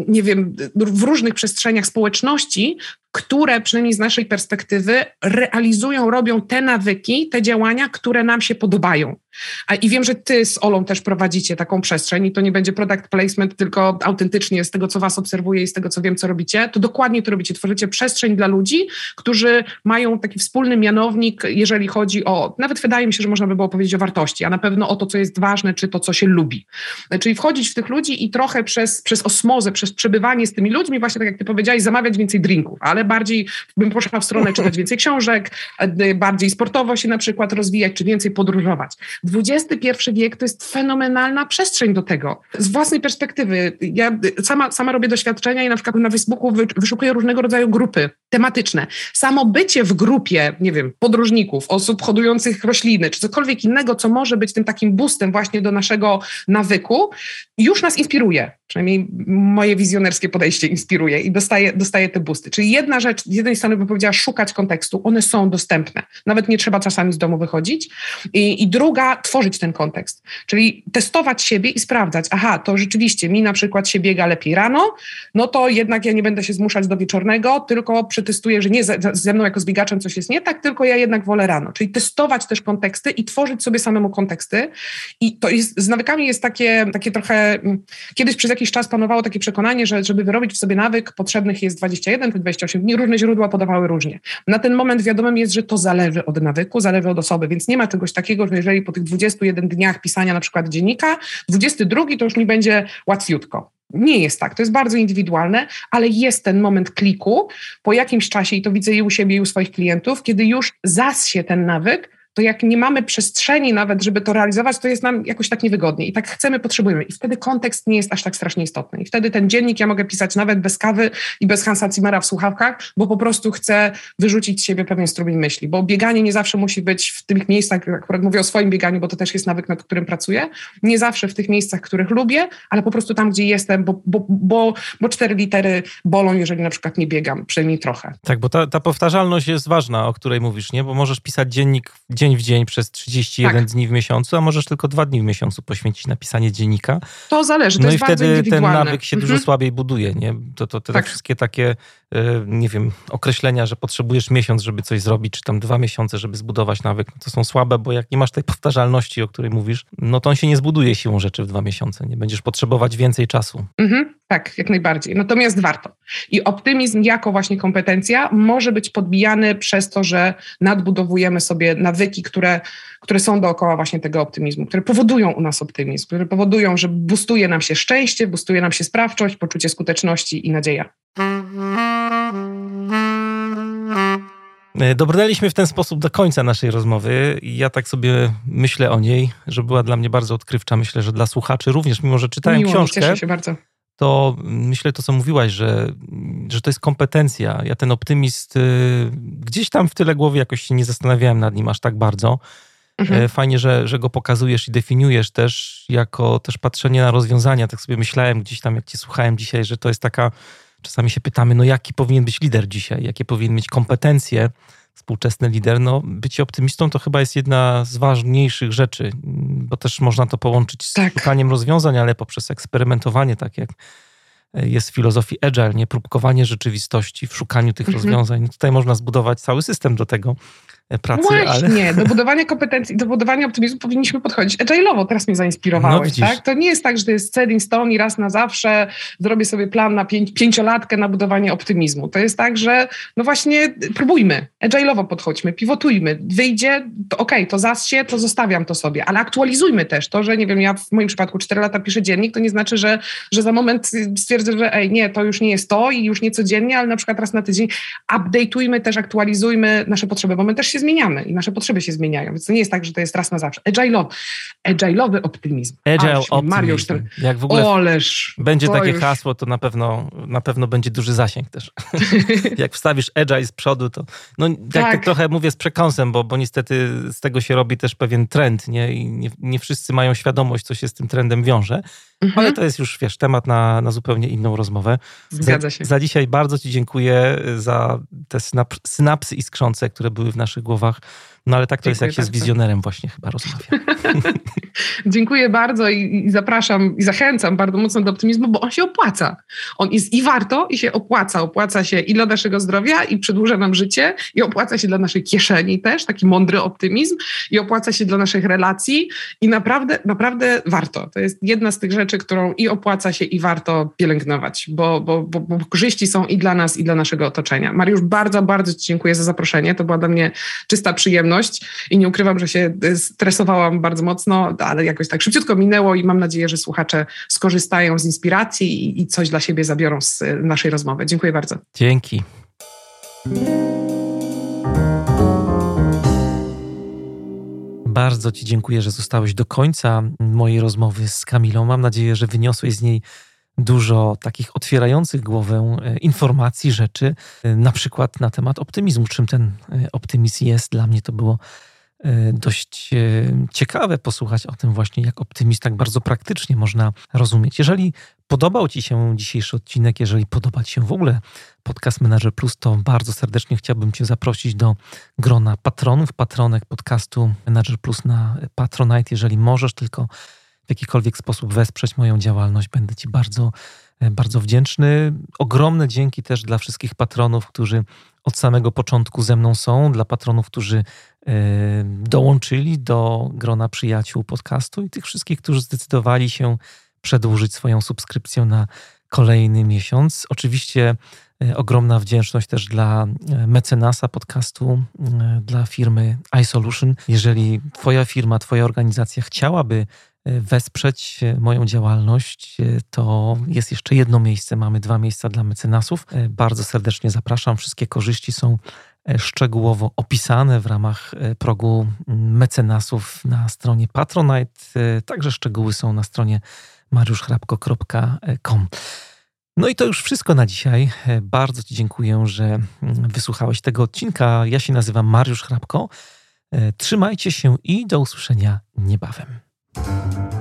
nie wiem, w różnych przestrzeniach społeczności, które przynajmniej z naszej perspektywy realizują, robią te nawyki, te działania, które nam się podobają. I wiem, że ty z Olą też prowadzicie taką przestrzeń i to nie będzie product placement, tylko autentycznie z tego, co was obserwuję i z tego, co wiem, co robicie, to dokładnie to robicie. Tworzycie przestrzeń dla ludzi, którzy mają taki wspólny mianownik, jeżeli chodzi o, nawet wydaje mi się, że można by było powiedzieć o wartości, a na pewno o to, co jest ważne, czy to, co się lubi. Czyli wchodzić w tych ludzi i trochę przez, przez osmozę, przez przebywanie z tymi ludźmi, właśnie tak jak ty powiedziałeś, zamawiać więcej drinków, ale bardziej bym poszła w stronę czytać więcej książek, bardziej sportowo się na przykład rozwijać, czy więcej podróżować. XXI wiek to jest fenomenalna przestrzeń do tego. Z własnej perspektywy, ja sama, sama robię doświadczenia i na przykład na Facebooku wyszukuję różnego rodzaju grupy tematyczne. Samo bycie w grupie, nie wiem, podróżników, osób hodujących rośliny, czy cokolwiek innego, co może być tym takim boostem właśnie do naszego nawyku, już nas inspiruje. Przynajmniej moje wizjonerskie podejście inspiruje i dostaję, dostaję te busty. Czyli jedna rzecz, z jednej strony bym powiedziała szukać kontekstu, one są dostępne. Nawet nie trzeba czasami z domu wychodzić. I, i druga, tworzyć ten kontekst. Czyli testować siebie i sprawdzać, aha, to rzeczywiście mi na przykład się biega lepiej rano, no to jednak ja nie będę się zmuszać do wieczornego, tylko przetestuję, że nie ze, ze mną jako z biegaczem coś jest nie tak, tylko ja jednak wolę rano. Czyli testować też konteksty i tworzyć sobie samemu konteksty. I to jest, z nawykami jest takie, takie trochę, mm, kiedyś przez jakiś czas panowało takie przekonanie, że żeby wyrobić w sobie nawyk, potrzebnych jest 21 czy 28 dni. Różne źródła podawały różnie. Na ten moment wiadomym jest, że to zależy od nawyku, zależy od osoby, więc nie ma czegoś takiego, że jeżeli po tych 21 dniach pisania na przykład dziennika, 22 to już mi będzie łatwiutko. Nie jest tak, to jest bardzo indywidualne, ale jest ten moment kliku po jakimś czasie, i to widzę i u siebie, i u swoich klientów, kiedy już zassie ten nawyk, to jak nie mamy przestrzeni nawet, żeby to realizować, to jest nam jakoś tak niewygodnie i tak chcemy, potrzebujemy. I wtedy kontekst nie jest aż tak strasznie istotny. I wtedy ten dziennik ja mogę pisać nawet bez kawy i bez Hansa Zimmera w słuchawkach, bo po prostu chcę wyrzucić z siebie pewien strumień myśli, bo bieganie nie zawsze musi być w tych miejscach, akurat mówię o swoim bieganiu, bo to też jest nawyk, nad którym pracuję, nie zawsze w tych miejscach, których lubię, ale po prostu tam, gdzie jestem, bo, bo, bo, bo cztery litery bolą, jeżeli na przykład nie biegam, przynajmniej trochę. Tak, bo ta, ta powtarzalność jest ważna, o której mówisz, nie? Bo możesz pisać dziennik dzień dzień w dzień przez 31 tak. dni w miesiącu, a możesz tylko dwa dni w miesiącu poświęcić na pisanie dziennika. To zależy, to no i wtedy ten nawyk się mhm. dużo słabiej buduje, nie? To, to te tak. wszystkie takie, nie wiem, określenia, że potrzebujesz miesiąc, żeby coś zrobić, czy tam dwa miesiące, żeby zbudować nawyk, no to są słabe, bo jak nie masz tej powtarzalności, o której mówisz, no to on się nie zbuduje siłą rzeczy w dwa miesiące, nie? Będziesz potrzebować więcej czasu. Mhm. Tak, jak najbardziej. Natomiast warto. I optymizm jako właśnie kompetencja może być podbijany przez to, że nadbudowujemy sobie nawyki, które, które są dookoła właśnie tego optymizmu, które powodują u nas optymizm, które powodują, że boostuje nam się szczęście, boostuje nam się sprawczość, poczucie skuteczności i nadzieja. E, dobrnęliśmy w ten sposób do końca naszej rozmowy. Ja tak sobie myślę o niej, że była dla mnie bardzo odkrywcza. Myślę, że dla słuchaczy również, mimo że czytałem Miło, książkę. Cieszę się bardzo to myślę to, co mówiłaś, że, że to jest kompetencja. Ja ten optymist y, gdzieś tam w tyle głowy jakoś się nie zastanawiałem nad nim aż tak bardzo. Mhm. E, fajnie, że, że go pokazujesz i definiujesz też jako też patrzenie na rozwiązania. Tak sobie myślałem gdzieś tam, jak cię słuchałem dzisiaj, że to jest taka, czasami się pytamy, no jaki powinien być lider dzisiaj, jakie powinien mieć kompetencje współczesny lider, no bycie optymistą to chyba jest jedna z ważniejszych rzeczy, bo też można to połączyć z tak. szukaniem rozwiązań, ale poprzez eksperymentowanie, tak jak jest w filozofii agile, nie próbkowanie rzeczywistości w szukaniu tych mhm. rozwiązań. No tutaj można zbudować cały system do tego, E, pracy. Właśnie, ale... do budowania kompetencji, do budowania optymizmu powinniśmy podchodzić agile'owo. Teraz mnie zainspirowałeś, no, tak? To nie jest tak, że to jest set in stone i raz na zawsze zrobię sobie plan na pięć, pięciolatkę na budowanie optymizmu. To jest tak, że no właśnie próbujmy, agile'owo podchodźmy, pivotujmy. Wyjdzie, to okej, okay, to zassie, to zostawiam to sobie, ale aktualizujmy też to, że nie wiem, ja w moim przypadku 4 lata piszę dziennik, to nie znaczy, że, że za moment stwierdzę, że ej, nie, to już nie jest to i już nie codziennie, ale na przykład raz na tydzień update'ujmy też, aktualizujmy nasze potrzeby, bo my też się zmieniamy i nasze potrzeby się zmieniają, więc to nie jest tak, że to jest raz na zawsze. Agile'owy, agile'owy optymizm. Agile optymizm. Mariusz, ten, Jak w ogóle Oleż, będzie takie już... hasło, to na pewno, na pewno będzie duży zasięg też. Jak wstawisz agile z przodu, to no, tak. tak trochę mówię z przekąsem, bo, bo niestety z tego się robi też pewien trend, nie? I nie, nie wszyscy mają świadomość, co się z tym trendem wiąże. Mhm. Ale to jest już, wiesz, temat na, na zupełnie inną rozmowę. Zgadza się. Za, za dzisiaj bardzo Ci dziękuję za te synap synapsy iskrzące, które były w naszych głowach. No ale tak to Dziękuję jest, jak się z wizjonerem właśnie chyba rozmawia. Dziękuję bardzo i, i, zapraszam i zachęcam bardzo mocno do optymizmu, bo on się opłaca. On jest i warto, i się opłaca. Opłaca się i dla naszego zdrowia, i przedłuża nam życie, i opłaca się dla naszej kieszeni też, taki mądry optymizm, i opłaca się dla naszych relacji. I naprawdę, naprawdę warto. To jest jedna z tych rzeczy, którą i opłaca się, i warto pielęgnować, bo, bo, bo, bo korzyści są i dla nas, i dla naszego otoczenia. Mariusz, bardzo, bardzo Ci dziękuję za zaproszenie. To była dla mnie czysta przyjemność i nie ukrywam, że się y, stresowałam bardzo mocno, ale jakoś tak szybciutko minęło i mam nadzieję, że słuchacze skorzystają z inspiracji i, coś dla siebie zabiorą z y, naszej rozmowy. Dziękuję bardzo. Dzięki. Bardzo Ci dziękuję, że zostałeś do końca mojej rozmowy z Kamilą. Mam nadzieję, że wyniosłeś z niej dużo takich otwierających głowę e, informacji, rzeczy, e, na przykład na temat optymizmu. Czym ten e, optymizm jest? Dla mnie to było dość ciekawe posłuchać o tym właśnie, jak optymizm tak bardzo praktycznie można rozumieć. Jeżeli podobał Ci się dzisiejszy odcinek, jeżeli podoba Ci się w ogóle podcast Manager Plus, to bardzo serdecznie chciałbym Cię zaprosić do grona patronów, patronek podcastu Manager Plus na Patronite. Jeżeli możesz tylko w jakikolwiek sposób wesprzeć moją działalność, będę Ci bardzo, bardzo wdzięczny. Ogromne dzięki też dla wszystkich patronów, którzy od samego początku ze mną są, dla patronów, którzy e, dołączyli do grona przyjaciół podcastu i tych wszystkich, którzy zdecydowali się przedłużyć swoją subskrypcję na kolejny miesiąc. Oczywiście e, ogromna wdzięczność też dla e, mecenasa podcastu, dla firmy iSolution. Jeżeli Twoja firma, Twoja organizacja chciałaby wesprzeć moją działalność, to jest jeszcze jedno miejsce. Mamy dwa miejsca dla mecenasów. Bardzo serdecznie zapraszam. Wszystkie korzyści są szczegółowo opisane w ramach progu mecenasów na stronie Patronite. Także szczegóły są na stronie mariuszchrapko.com. No i to już wszystko na dzisiaj. Bardzo Ci dziękuję, że wysłuchałeś tego odcinka. Ja się nazywam Mariusz Hrabko. Trzymajcie się i do usłyszenia niebawem. Thank you.